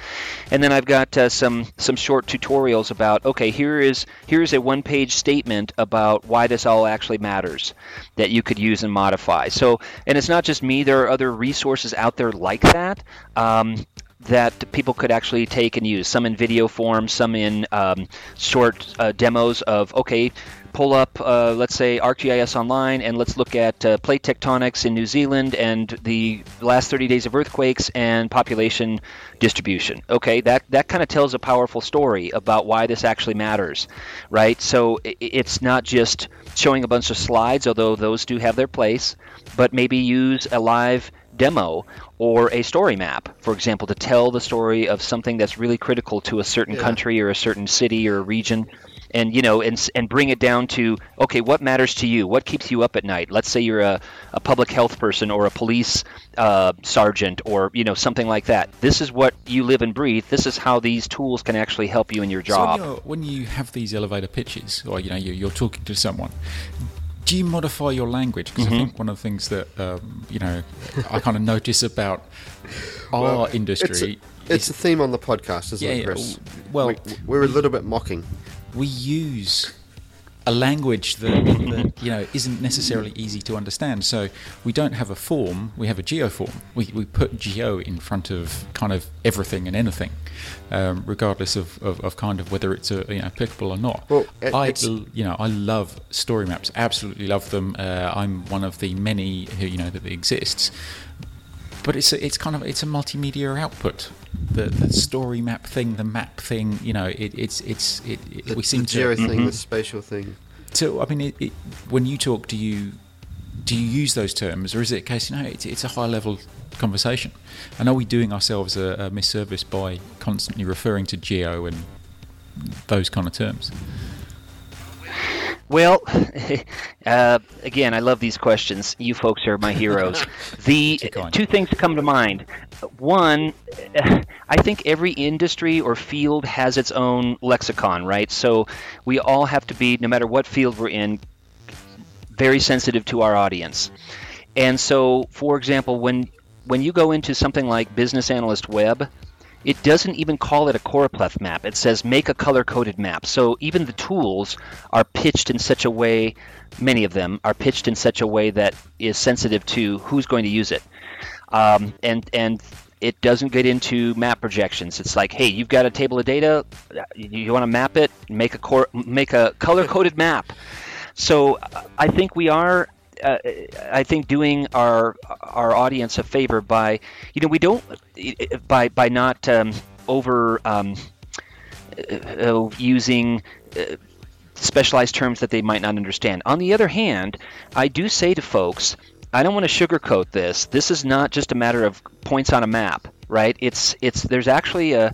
And then I've got uh, some some short tutorials about okay, here is here is a one-page statement about why this all actually matters that you could use and modify. So and it's not just me; there are other resources out there like that. Um, that people could actually take and use. Some in video form, some in um, short uh, demos of okay, pull up, uh, let's say ArcGIS online, and let's look at uh, plate tectonics in New Zealand and the last 30 days of earthquakes and population distribution. Okay, that that kind of tells a powerful story about why this actually matters, right? So it's not just showing a bunch of slides, although those do have their place, but maybe use a live demo or a story map, for example, to tell the story of something that's really critical to a certain yeah. country or a certain city or a region. And you know, and and bring it down to okay, what matters to you? What keeps you up at night? Let's say you're a, a public health person or a police uh, sergeant or you know something like that. This is what you live and breathe. This is how these tools can actually help you in your job. So when, when you have these elevator pitches, or you know you're, you're talking to someone, do you modify your language? Because mm-hmm. I think one of the things that um, you know I kind of notice about well, our industry. It's a, it's a, theme on the podcast, isn't yeah, it, Chris? Well, we, we're a little bit mocking. We use a language that, that, you know isn't necessarily easy to understand. So we don't have a form; we have a geoform. We, we put geo in front of kind of everything and anything, um, regardless of, of, of, kind of whether it's a, you know, applicable or not. Well, it, I you know I love story maps. Absolutely love them. Uh, I'm one of the many who you know that exists but it's a, it's kind of it's a multimedia output. The, the story map thing, the map thing, you know, it, it's it's it, it the, we seem the to thing, mm-hmm. the spatial thing. So I mean, it, when you talk, do you do you use those terms, or is it a case you know it's, it's a high level conversation? And are we doing ourselves a, a misservice by constantly referring to geo and those kind of terms? Well, uh, again, I love these questions. You folks are my heroes. the two things come to mind. One, I think every industry or field has its own lexicon, right? So we all have to be, no matter what field we're in, very sensitive to our audience. And so, for example, when when you go into something like Business Analyst Web, it doesn't even call it a choropleth map. It says make a color coded map. So even the tools are pitched in such a way, many of them are pitched in such a way that is sensitive to who's going to use it. Um, and and it doesn't get into map projections. It's like, hey, you've got a table of data, you want to map it, make a cor- make a color coded map. So I think we are uh, I think doing our our audience a favor by you know we don't by by not um, over um, uh, uh, using uh, specialized terms that they might not understand. On the other hand, I do say to folks, I don't want to sugarcoat this. This is not just a matter of points on a map, right? It's it's there's actually a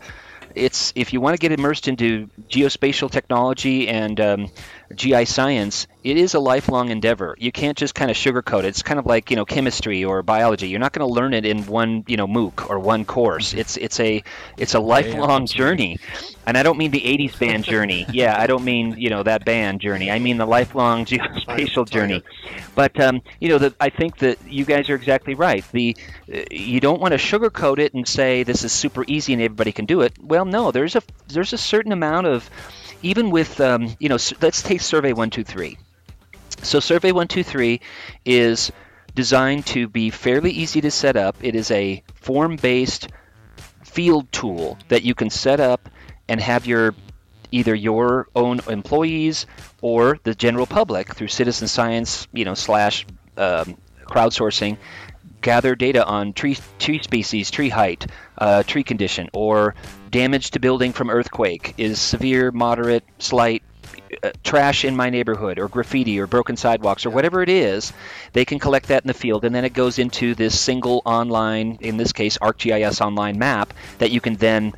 it's if you want to get immersed into geospatial technology and um, GI science, it is a lifelong endeavor. You can't just kind of sugarcoat it. It's kind of like you know chemistry or biology. You're not going to learn it in one you know MOOC or one course. Mm-hmm. It's it's a it's a lifelong yeah, journey, and I don't mean the '80s band journey. Yeah, I don't mean you know that band journey. I mean the lifelong geospatial journey. But um, you know, the, I think that you guys are exactly right. The uh, you don't want to sugarcoat it and say this is super easy and everybody can do it. Well, no, there's a there's a certain amount of even with um, you know let's take Survey123 so Survey123 is designed to be fairly easy to set up. It is a form based field tool that you can set up and have your either your own employees or the general public through citizen science you know slash um, crowdsourcing gather data on tree tree species, tree height, uh, tree condition, or damage to building from earthquake is severe, moderate, slight. Uh, trash in my neighborhood, or graffiti, or broken sidewalks, or whatever it is, they can collect that in the field, and then it goes into this single online, in this case, ArcGIS online map that you can then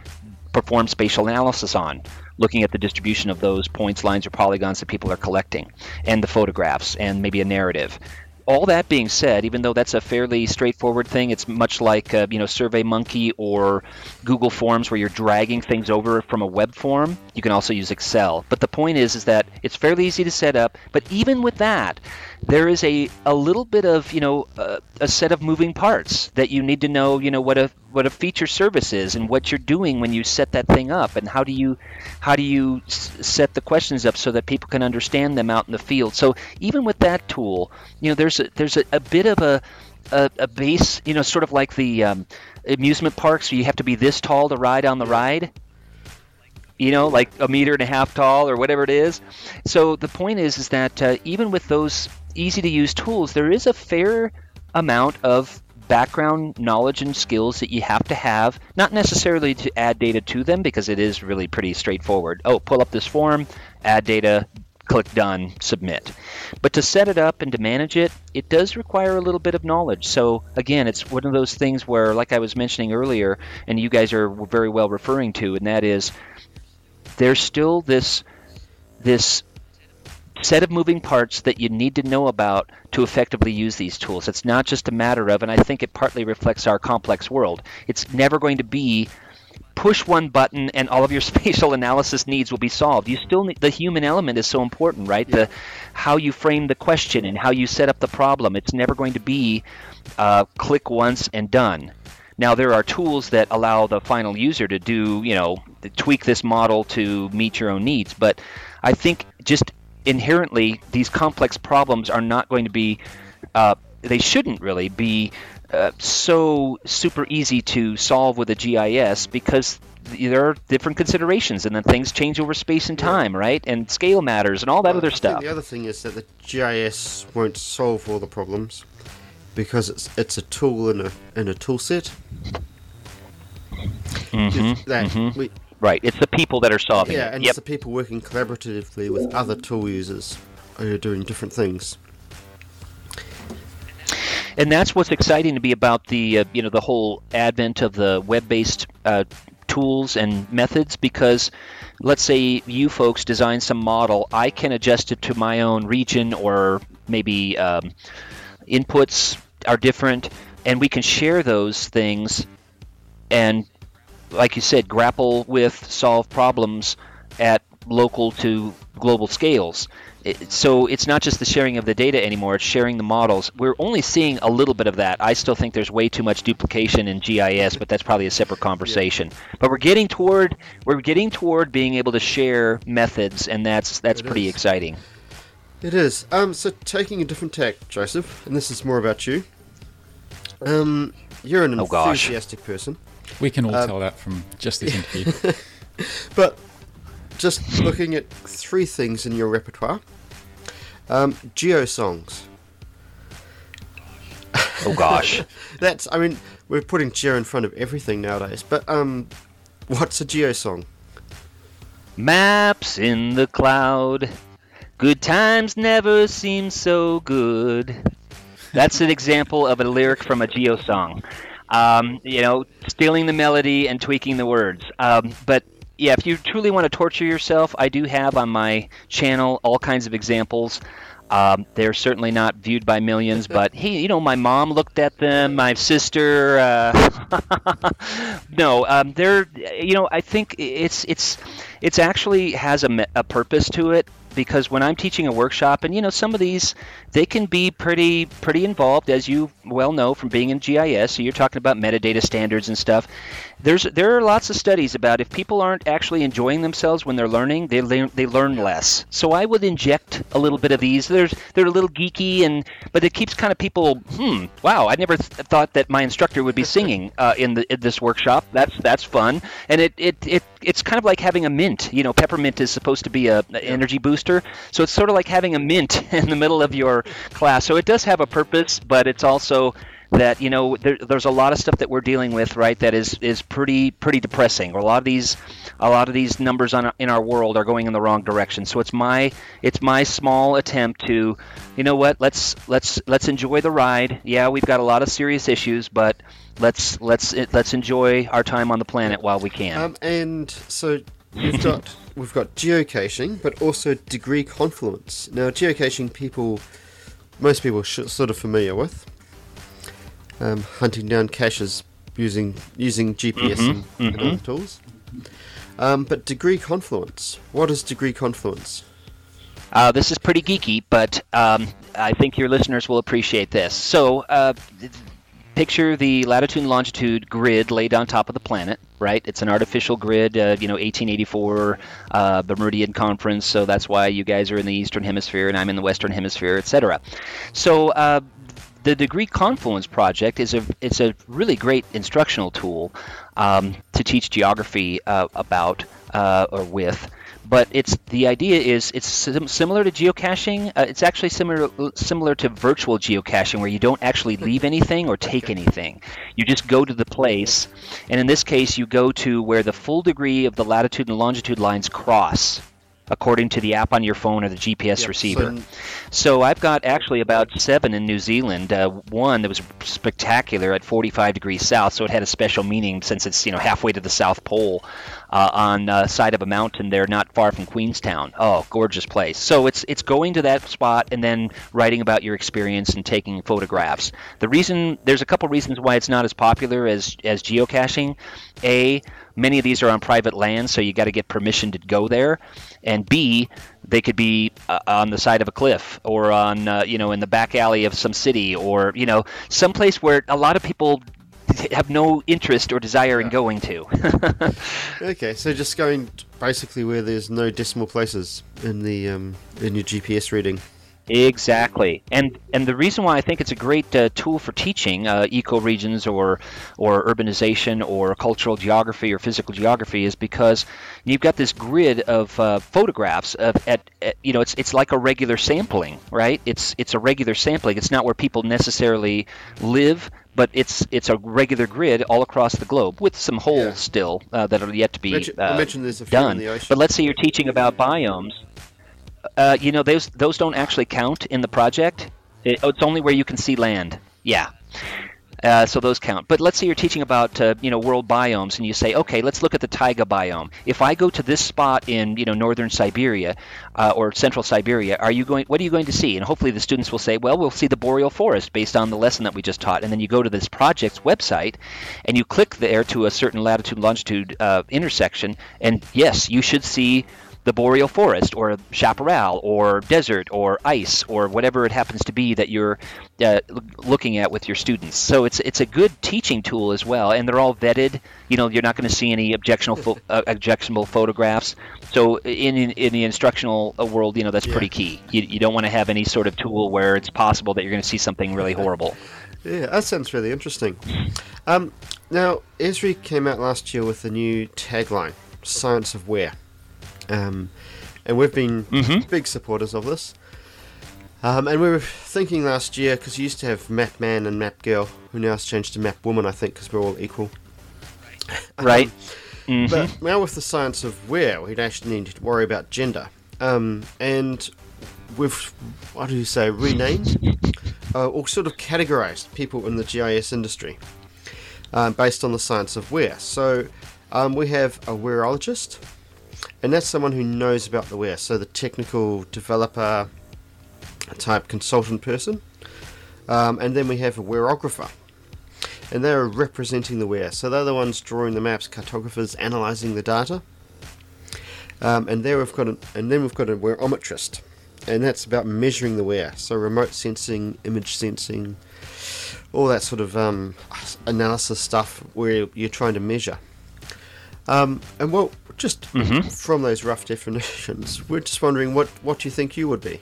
perform spatial analysis on, looking at the distribution of those points, lines, or polygons that people are collecting, and the photographs, and maybe a narrative all that being said, even though that's a fairly straightforward thing, it's much like uh, you know SurveyMonkey or Google Forms where you're dragging things over from a web form. You can also use Excel. But the point is, is that it's fairly easy to set up. But even with that, there is a, a little bit of you know uh, a set of moving parts that you need to know you know what a what a feature service is and what you're doing when you set that thing up and how do you how do you s- set the questions up so that people can understand them out in the field. So even with that tool you know there's a, there's a, a bit of a, a, a base you know sort of like the um, amusement parks where you have to be this tall to ride on the ride you know, like a meter and a half tall or whatever it is. So the point is, is that uh, even with those easy to use tools, there is a fair amount of background knowledge and skills that you have to have, not necessarily to add data to them because it is really pretty straightforward. Oh, pull up this form, add data, click done, submit. But to set it up and to manage it, it does require a little bit of knowledge. So again, it's one of those things where, like I was mentioning earlier, and you guys are very well referring to, and that is there's still this this set of moving parts that you need to know about to effectively use these tools. It's not just a matter of, and I think it partly reflects our complex world. It's never going to be push one button and all of your spatial analysis needs will be solved. You still need the human element is so important, right? The how you frame the question and how you set up the problem. It's never going to be uh, click once and done. Now there are tools that allow the final user to do, you know, tweak this model to meet your own needs. But I think just inherently these complex problems are not going to be, uh, they shouldn't really be uh, so super easy to solve with a GIS because there are different considerations and then things change over space and time, right? And scale matters and all that Well, other I stuff. The other thing is that the GIS won't solve all the problems because it's it's a tool in a in a tool set. Mhm, That mhm. we, Right. It's the people that are solving yeah, it. and Yep. it's the people working collaboratively with other tool users who are doing different things. and that's what's exciting to be about the uh, you know the whole advent of the web-based uh, tools and methods because let's say you folks design some model i can adjust it to my own region or maybe um, inputs are different and we can share those things and like you said grapple with solve problems at local to global scales it, so it's not just the sharing of the data anymore it's sharing the models we're only seeing a little bit of that i still think there's way too much duplication in gis but that's probably a separate conversation but we're getting toward we're getting toward being able to share methods and that's that's It pretty is. exciting It is. Um, so taking a different tack, Joseph, and this is more about you. Um, you're an Oh, gosh. enthusiastic person, We can all Um, tell that from just this interview. but just looking at three things in your repertoire. Um, geo songs. oh gosh That's. I mean, we're putting geo in front of everything nowadays. But um, what's a geo song? Maps in the cloud. Good times never seem so good. That's an example of a lyric from a Geo song. Um, you know, stealing the melody and tweaking the words. Um, but yeah, if you truly want to torture yourself, I do have on my channel all kinds of examples. Um, they're certainly not viewed by millions, but he, you know, my mom looked at them, my sister. Uh, no, um, they're, you know, I think it's it's it's actually has a, a purpose to it because when I'm teaching a workshop, and you know, some of these they can be pretty pretty involved, as you well know from being in GIS. So you're talking about metadata standards and stuff. There's there are lots of studies about if people aren't actually enjoying themselves when they're learning, they learn they learn less. So I would inject a little bit of these. There's they're a little geeky and but it keeps kind of people. Hmm. Wow. I never th- thought that my instructor would be singing uh, in the in this workshop. That's that's fun. And it, it it it's kind of like having a mint. You know, peppermint is supposed to be a, a energy booster. So it's sort of like having a mint in the middle of your class. So it does have a purpose, but it's also that you know there, there's a lot of stuff that we're dealing with right that is is pretty pretty depressing a lot of these a lot of these numbers on in our world are going in the wrong direction so it's my it's my small attempt to you know what let's let's let's enjoy the ride yeah we've got a lot of serious issues but let's let's let's enjoy our time on the planet while we can Um, and so we've got we've got geocaching, but also degree confluence. Now, geocaching people most people are sort of familiar with. Um, hunting down caches using using GPS Mhm, and, and mhm. other tools. Um, but degree confluence. What is degree confluence? Uh, this is pretty geeky, but um, I think your listeners will appreciate this. So, uh, picture the latitude and longitude grid laid on top of the planet, right? It's an artificial grid, uh, you know, 1884 uh, Meridian Conference, so that's why you guys are in the Eastern Hemisphere and I'm in the Western Hemisphere, etc. So, uh, the Degree Confluence project is a it's a really great instructional tool um, to teach geography uh, about uh, or with. But it's the idea is it's sim- similar to geocaching. Uh, it's actually similar similar to virtual geocaching, where you don't actually leave anything or take anything. You just go to the place, and in this case, you go to where the full degree of the latitude and longitude lines cross, according to the app on your phone or the GPS Yep, receiver. so- So I've got actually about seven in New Zealand. Uh, one that was spectacular at 45 degrees south, so it had a special meaning since it's you know halfway to the South Pole, uh, on uh, side of a mountain there, not far from Queenstown. Oh, gorgeous place. So it's it's going to that spot and then writing about your experience and taking photographs. The reason there's a couple reasons why it's not as popular as as geocaching. A many of these are on private land, so you got to get permission to go there. And B, they could be uh, on the side of a cliff or on uh, you know in the back alley of some city or you know someplace where a lot of people have no interest or desire in going to. Okay, so just going basically where there's no decimal places in the um, in your GPS reading. Exactly, and and the reason why I think it's a great uh, tool for teaching uh, ecoregions or or urbanization or cultural geography or physical geography is because you've got this grid of uh, photographs of at, at you know it's it's like a regular sampling, right? It's it's a regular sampling. It's not where people necessarily live, but it's it's a regular grid all across the globe with some holes Yeah. still uh, that are yet to be Mention- uh, I mentioned there's a few in done. the ocean. But let's say you're teaching about biomes. Uh, you know, those those don't actually count in the project. It, oh, it's only where you can see land. Yeah. Uh, so those count. But let's say you're teaching about uh, you know world biomes, and you say, okay, let's look at the taiga biome. If I go to this spot in you know northern Siberia uh, or central Siberia, are you going? What are you going to see? And hopefully the students will say, well, we'll see the boreal forest based on the lesson that we just taught. And then you go to this project's website, and you click there to a certain latitude longitude uh, intersection, and yes, you should see the boreal forest or chaparral or desert or ice or whatever it happens to be that you're uh, looking at with your students. So it's it's a good teaching tool as well, and they're all vetted. You know, you're not going to see any objectionable pho- uh, objectionable photographs. So in, in in the instructional uh, world, you know that's Yeah. pretty key. You, you don't want to have any sort of tool where it's possible that you're going to see something really horrible. Yeah, that sounds really interesting. Um, now, Esri came out last year with a new tagline, "Science of Where," um, and we've been Mhm. big supporters of this. Um, and we were thinking last year because you used to have Map Man and Map Girl, who now has changed to Map Woman, I think, because we're all equal. Right. Mhm. But now with the science of where, we'd actually need to worry about gender. Um, and we've, what do you say, renamed? uh, or sort of categorized people in the GIS industry um, based on the science of where. So um, we have a wearologist, and that's someone who knows about the where. So the technical developer type consultant person. Um, and then we have a wearographer and they're representing the where. So they're the ones drawing the maps, cartographers analysing the data, um, and there we've got an, and then we've got a wearometrist, and that's about measuring the where. So remote sensing, image sensing, all that sort of um, analysis stuff where you're trying to measure. Um, and well, just Mhm. from those rough definitions, we're just wondering what what do you think you would be?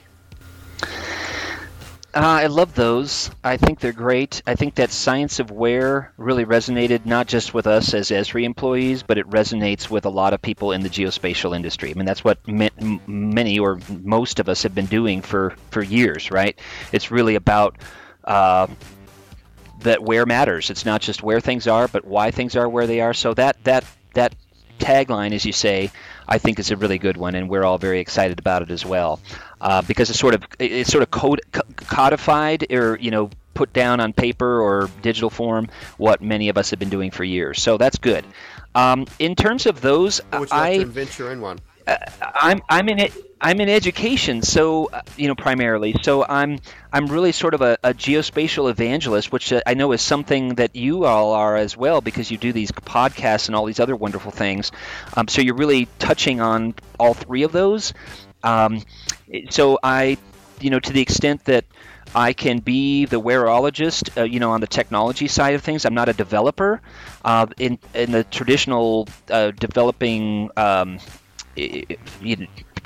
Uh, I love those. I think they're great. I think that science of where really resonated not just with us as Esri employees, but it resonates with a lot of people in the geospatial industry. I mean, that's what m- many or most of us have been doing for, for years, right? It's really about uh, that where matters. It's not just where things are, but why things are where they are. So that that that tagline, as you say, I think is a really good one, and we're all very excited about it as well, uh, because it's sort of it's sort of code, codified or you know put down on paper or digital form what many of us have been doing for years. So that's good. Um, in terms of those, Or would you like I to invent your one? Uh, I'm I'm in it. I'm in education, so uh, you know primarily. So I'm I'm really sort of a, a geospatial evangelist, which uh, I know is something that you all are as well, because you do these podcasts and all these other wonderful things. Um, so you're really touching on all three of those. Um, so I, you know, to the extent that I can be the wearologist, uh, you know, on the technology side of things. I'm not a developer. Uh, in in the traditional uh, developing um,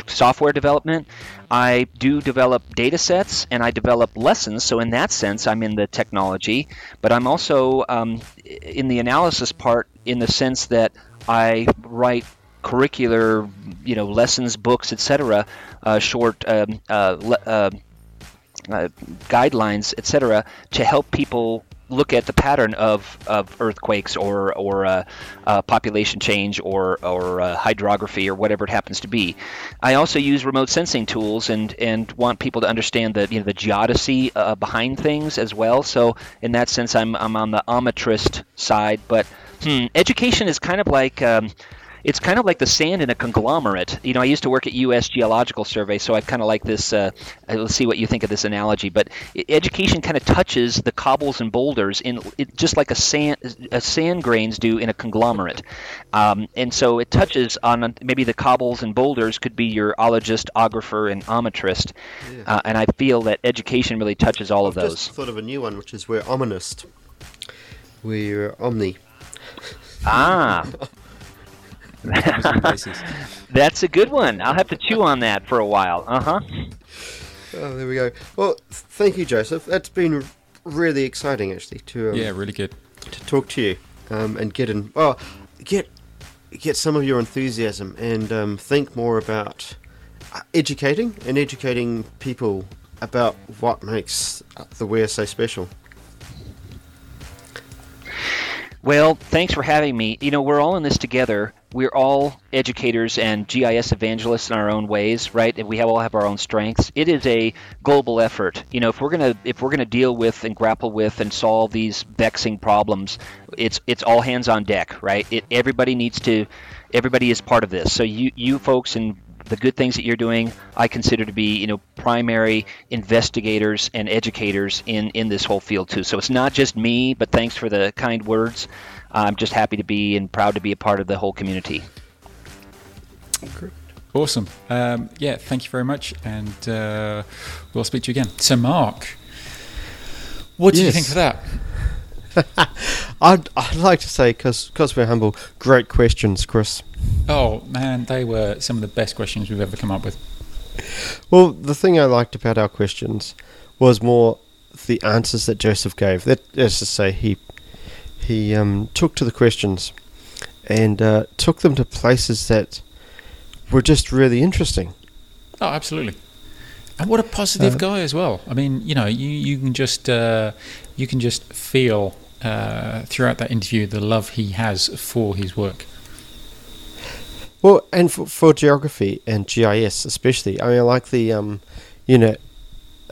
software development, I do develop data sets and I develop lessons. So in that sense, I'm in the technology, but I'm also um, in the analysis part in the sense that I write curricular, you know, lessons, books, etc., uh, short um, uh, le- uh, uh, guidelines, etc., to help people look at the pattern of, of earthquakes or or uh, uh, population change or or uh, hydrography or whatever it happens to be. I also use remote sensing tools and and want people to understand the you know the geodesy uh, behind things as well. So in that sense, I'm I'm on the ometrist side, but. Hmm, education is kind of like um, it's kind of like the sand in a conglomerate. You know, I used to work at U.S. Geological Survey, so I kind of like this. Uh, let's see what you think of this analogy. But education kind of touches the cobbles and boulders in it, just like a sand, a sand grains do in a conglomerate, um, and so it touches on maybe the cobbles and boulders could be your ologist, ographer, and ometrist, yeah. uh, and I feel that education really touches all I've of those. Just thought of a new one, which is we're ominist. We're omni. Ah. That's a good one. I'll have to chew on that for a while. Uh huh. Oh, there we go. Well, thank you, Joseph. That's been really exciting, actually. To um, yeah, really good to talk to you um, and get in. Well, get get some of your enthusiasm and um, think more about uh, educating and educating people about what makes the where so special. Well, thanks for having me. You know, we're all in this together we're all educators and GIS evangelists in our own ways, right? And we all have our own strengths. It is a global effort. You know, if we're gonna if we're gonna deal with and grapple with and solve these vexing problems, it's it's all hands on deck, right? It, everybody needs to, everybody is part of this. So you you folks and the good things that you're doing, I consider to be, you know, primary investigators and educators in in this whole field too. So it's not just me, but thanks for the kind words. I'm just happy to be and proud to be a part of the whole community. Awesome. Um, yeah, thank you very much, and uh, we'll speak to you again. So, Mark, what do yes. you think of that? I'd, I'd like to say, because we're humble, great questions, Chris. Oh, man, they were some of the best questions we've ever come up with. Well, the thing I liked about our questions was more the answers that Joseph gave. That That is to say, he he um, took to the questions and uh, took them to places that were just really interesting. Oh, absolutely. And what a positive uh, guy as well. I mean, you know, you, you can just uh, you can just feel uh, throughout that interview the love he has for his work. Well, and for, for geography and GIS especially. I mean, I like the um, you know,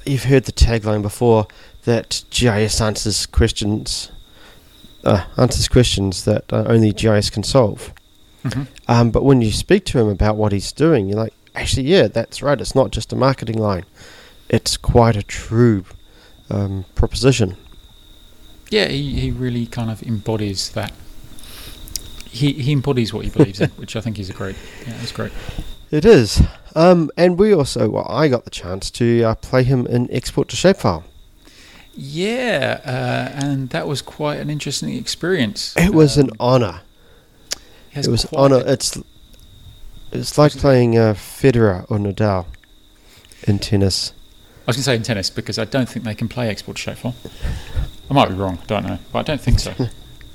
you've heard the tagline before that GIS answers questions uh, answers questions that uh, only GIS can solve. Mm-hmm. Um, but when you speak to him about what he's doing, you're like, actually, yeah, that's right. It's not just a marketing line; it's quite a true um, proposition. Yeah, he, he really kind of embodies that. He he embodies what he believes in, which I think is a great. Yeah, it's great. It is, um, and we also. Well, I got the chance to uh, play him in export to shapefile. Yeah, uh, and that was quite an interesting experience. It was um, an honor. It was honor. It's it's like playing uh, Federer or Nadal in tennis. I was going to say in tennis because I don't think they can play export shapefile. I might be wrong. I don't know, but I don't think so.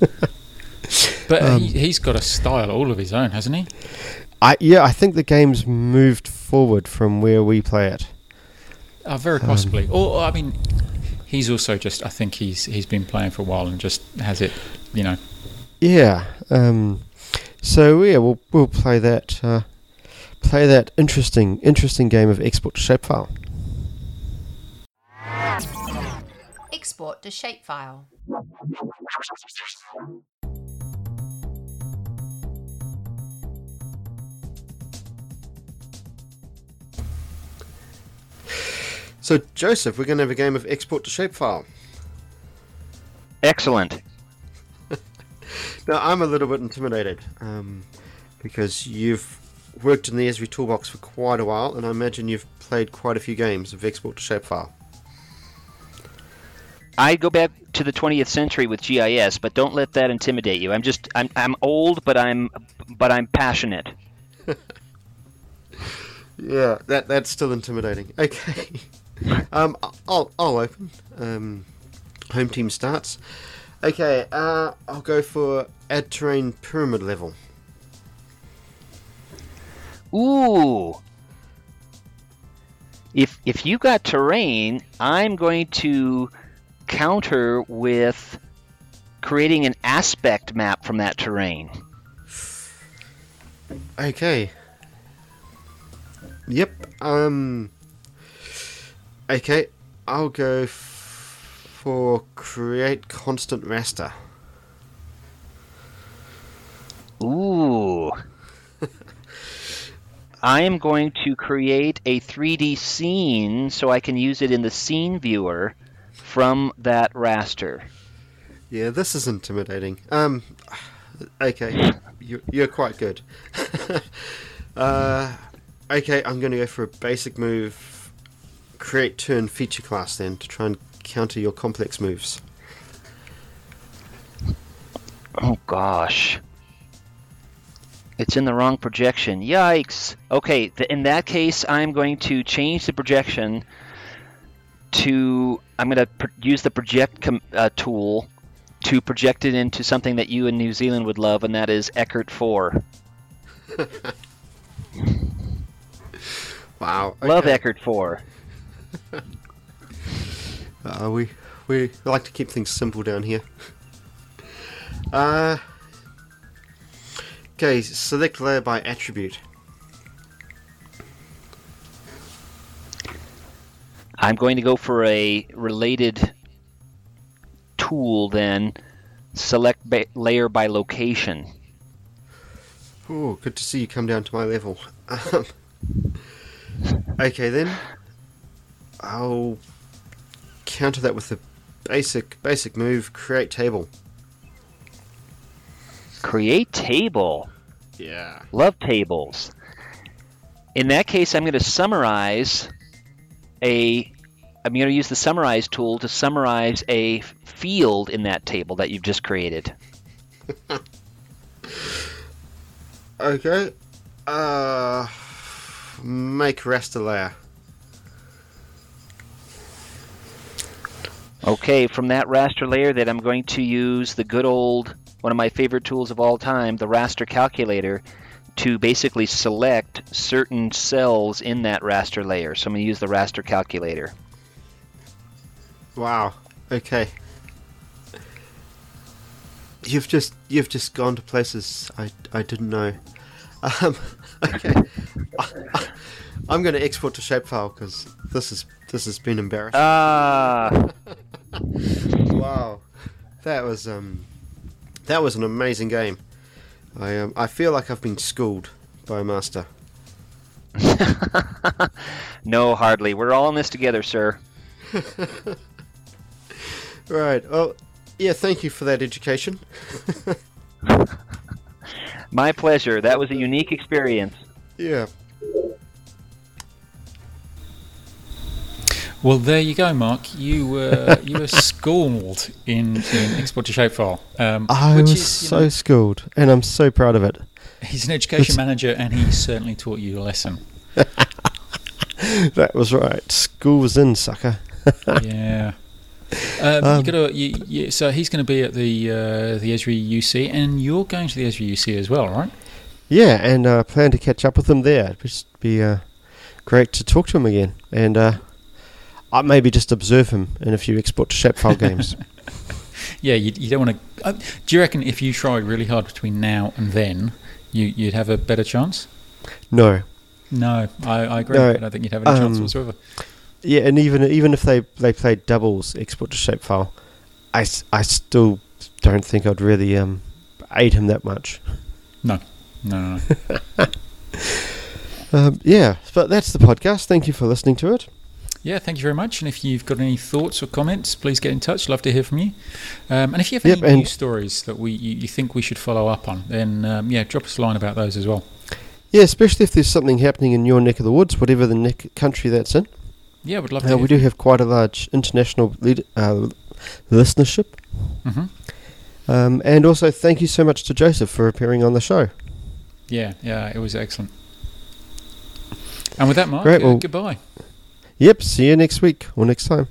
but um, he, has got a style all of his own, hasn't he? I yeah, I think the game's moved forward from where we play it. Uh, very possibly. Um, or I mean, he's also just I think he's he's been playing for a while and just has it, you know. Yeah. Um, so yeah, we'll we'll play that uh, play that interesting interesting game of export to shapefile. Export to shapefile. So, Joseph, we're going to have a game of export to shapefile. Excellent. Now, I'm a little bit intimidated um, because you've worked in the Esri toolbox for quite a while, and I imagine you've played quite a few games of export to shapefile. I go back to the 20th century with GIS, but don't let that intimidate you. I'm just I'm I'm old, but I'm but I'm passionate. Yeah, that that's still intimidating. Okay, um, I'll I'll open. Um, home team starts. Okay, uh, I'll go for add terrain pyramid level. Ooh. If if you got terrain, I'm going to counter with creating an aspect map from that terrain. Okay. Yep. Um. Okay, I'll go f- for create constant raster. Ooh. I am going to create a 3D scene so I can use it in the scene viewer from that raster. Yeah, this is intimidating. Um. Okay, you, you're quite good. uh. Okay, I'm going to go for a basic move. Create turn feature class then to try and counter your complex moves. Oh gosh. It's in the wrong projection. Yikes. Okay, th- in that case, I'm going to change the projection to. I'm going to pr- use the project com- uh, tool to project it into something that you in New Zealand would love, and that is Eckert 4. Wow. Love. Eckert 4. Uh, we we like to keep things simple down here. Uh, okay, select layer by attribute. I'm going to go for a related tool then. Select ba- layer by location. Oh, good to see you come down to my level. Um, okay then, I'll counter that with the basic basic move. Create table. Create table. Yeah. Love tables. In that case, I'm going to summarize a. I'm going to use the summarize tool to summarize a field in that table that you've just created. Okay. Uh, make rest raster layer. Okay, from that raster layer, that I'm going to use the good old one of my favorite tools of all time, the raster calculator, to basically select certain cells in that raster layer. So I'm going to use the raster calculator. Wow. Okay. You've just you've just gone to places I, I didn't know. Um, okay. I'm going to export to shapefile because this is this has been embarrassing. Ah, wow. That was um that was an amazing game. I um I feel like I've been schooled by a master. no, hardly. We're all in this together, sir. Right. Well, yeah. Thank you for that education. My pleasure. That was a unique experience. Yeah. Well, there you go, Mark. You were you were schooled in, in export to shapefile. Um, I which was is, so know, schooled, and I'm so proud of it. he's an education manager, and he certainly taught you a lesson. That was right. School was in, sucker. yeah. Um, Um, you gotta, you, you, so he's going to be at the uh, the Esri UC, and you're going to the Esri UC as well, right? Yeah, and uh, plan to catch up with him there. It'd just be uh, great to talk to him again, and uh, I maybe just observe him in a few export to shapefile games. Yeah, you, you don't want to. Uh, do you reckon if you tried really hard between now and then, you, you'd have a better chance? No, No, I, I agree. No, I don't think you'd have any chance um, whatsoever. yeah, and even even if they they played doubles export to shapefile, I still don't think I'd really um aid him that much. No, no, no. Um, yeah, but that's the podcast. Thank you for listening to it. Yeah, thank you very much. And if you've got any thoughts or comments, please get in touch. Love to hear from you. Um, and if you have Yep, any news stories that we you, you think we should follow up on, then um, yeah, drop us a line about those as well. Yeah, especially if there's something happening in your neck of the woods, whatever the neck country that's in. Yeah, we'd love to. Uh, hear we do have quite a large international lead, uh, listenership. hmm Um, and also, thank you so much to Joseph for appearing on the show. Yeah, yeah, it was excellent. And with that, Mark, Great, uh, well- goodbye. Yep, see you next week or next time.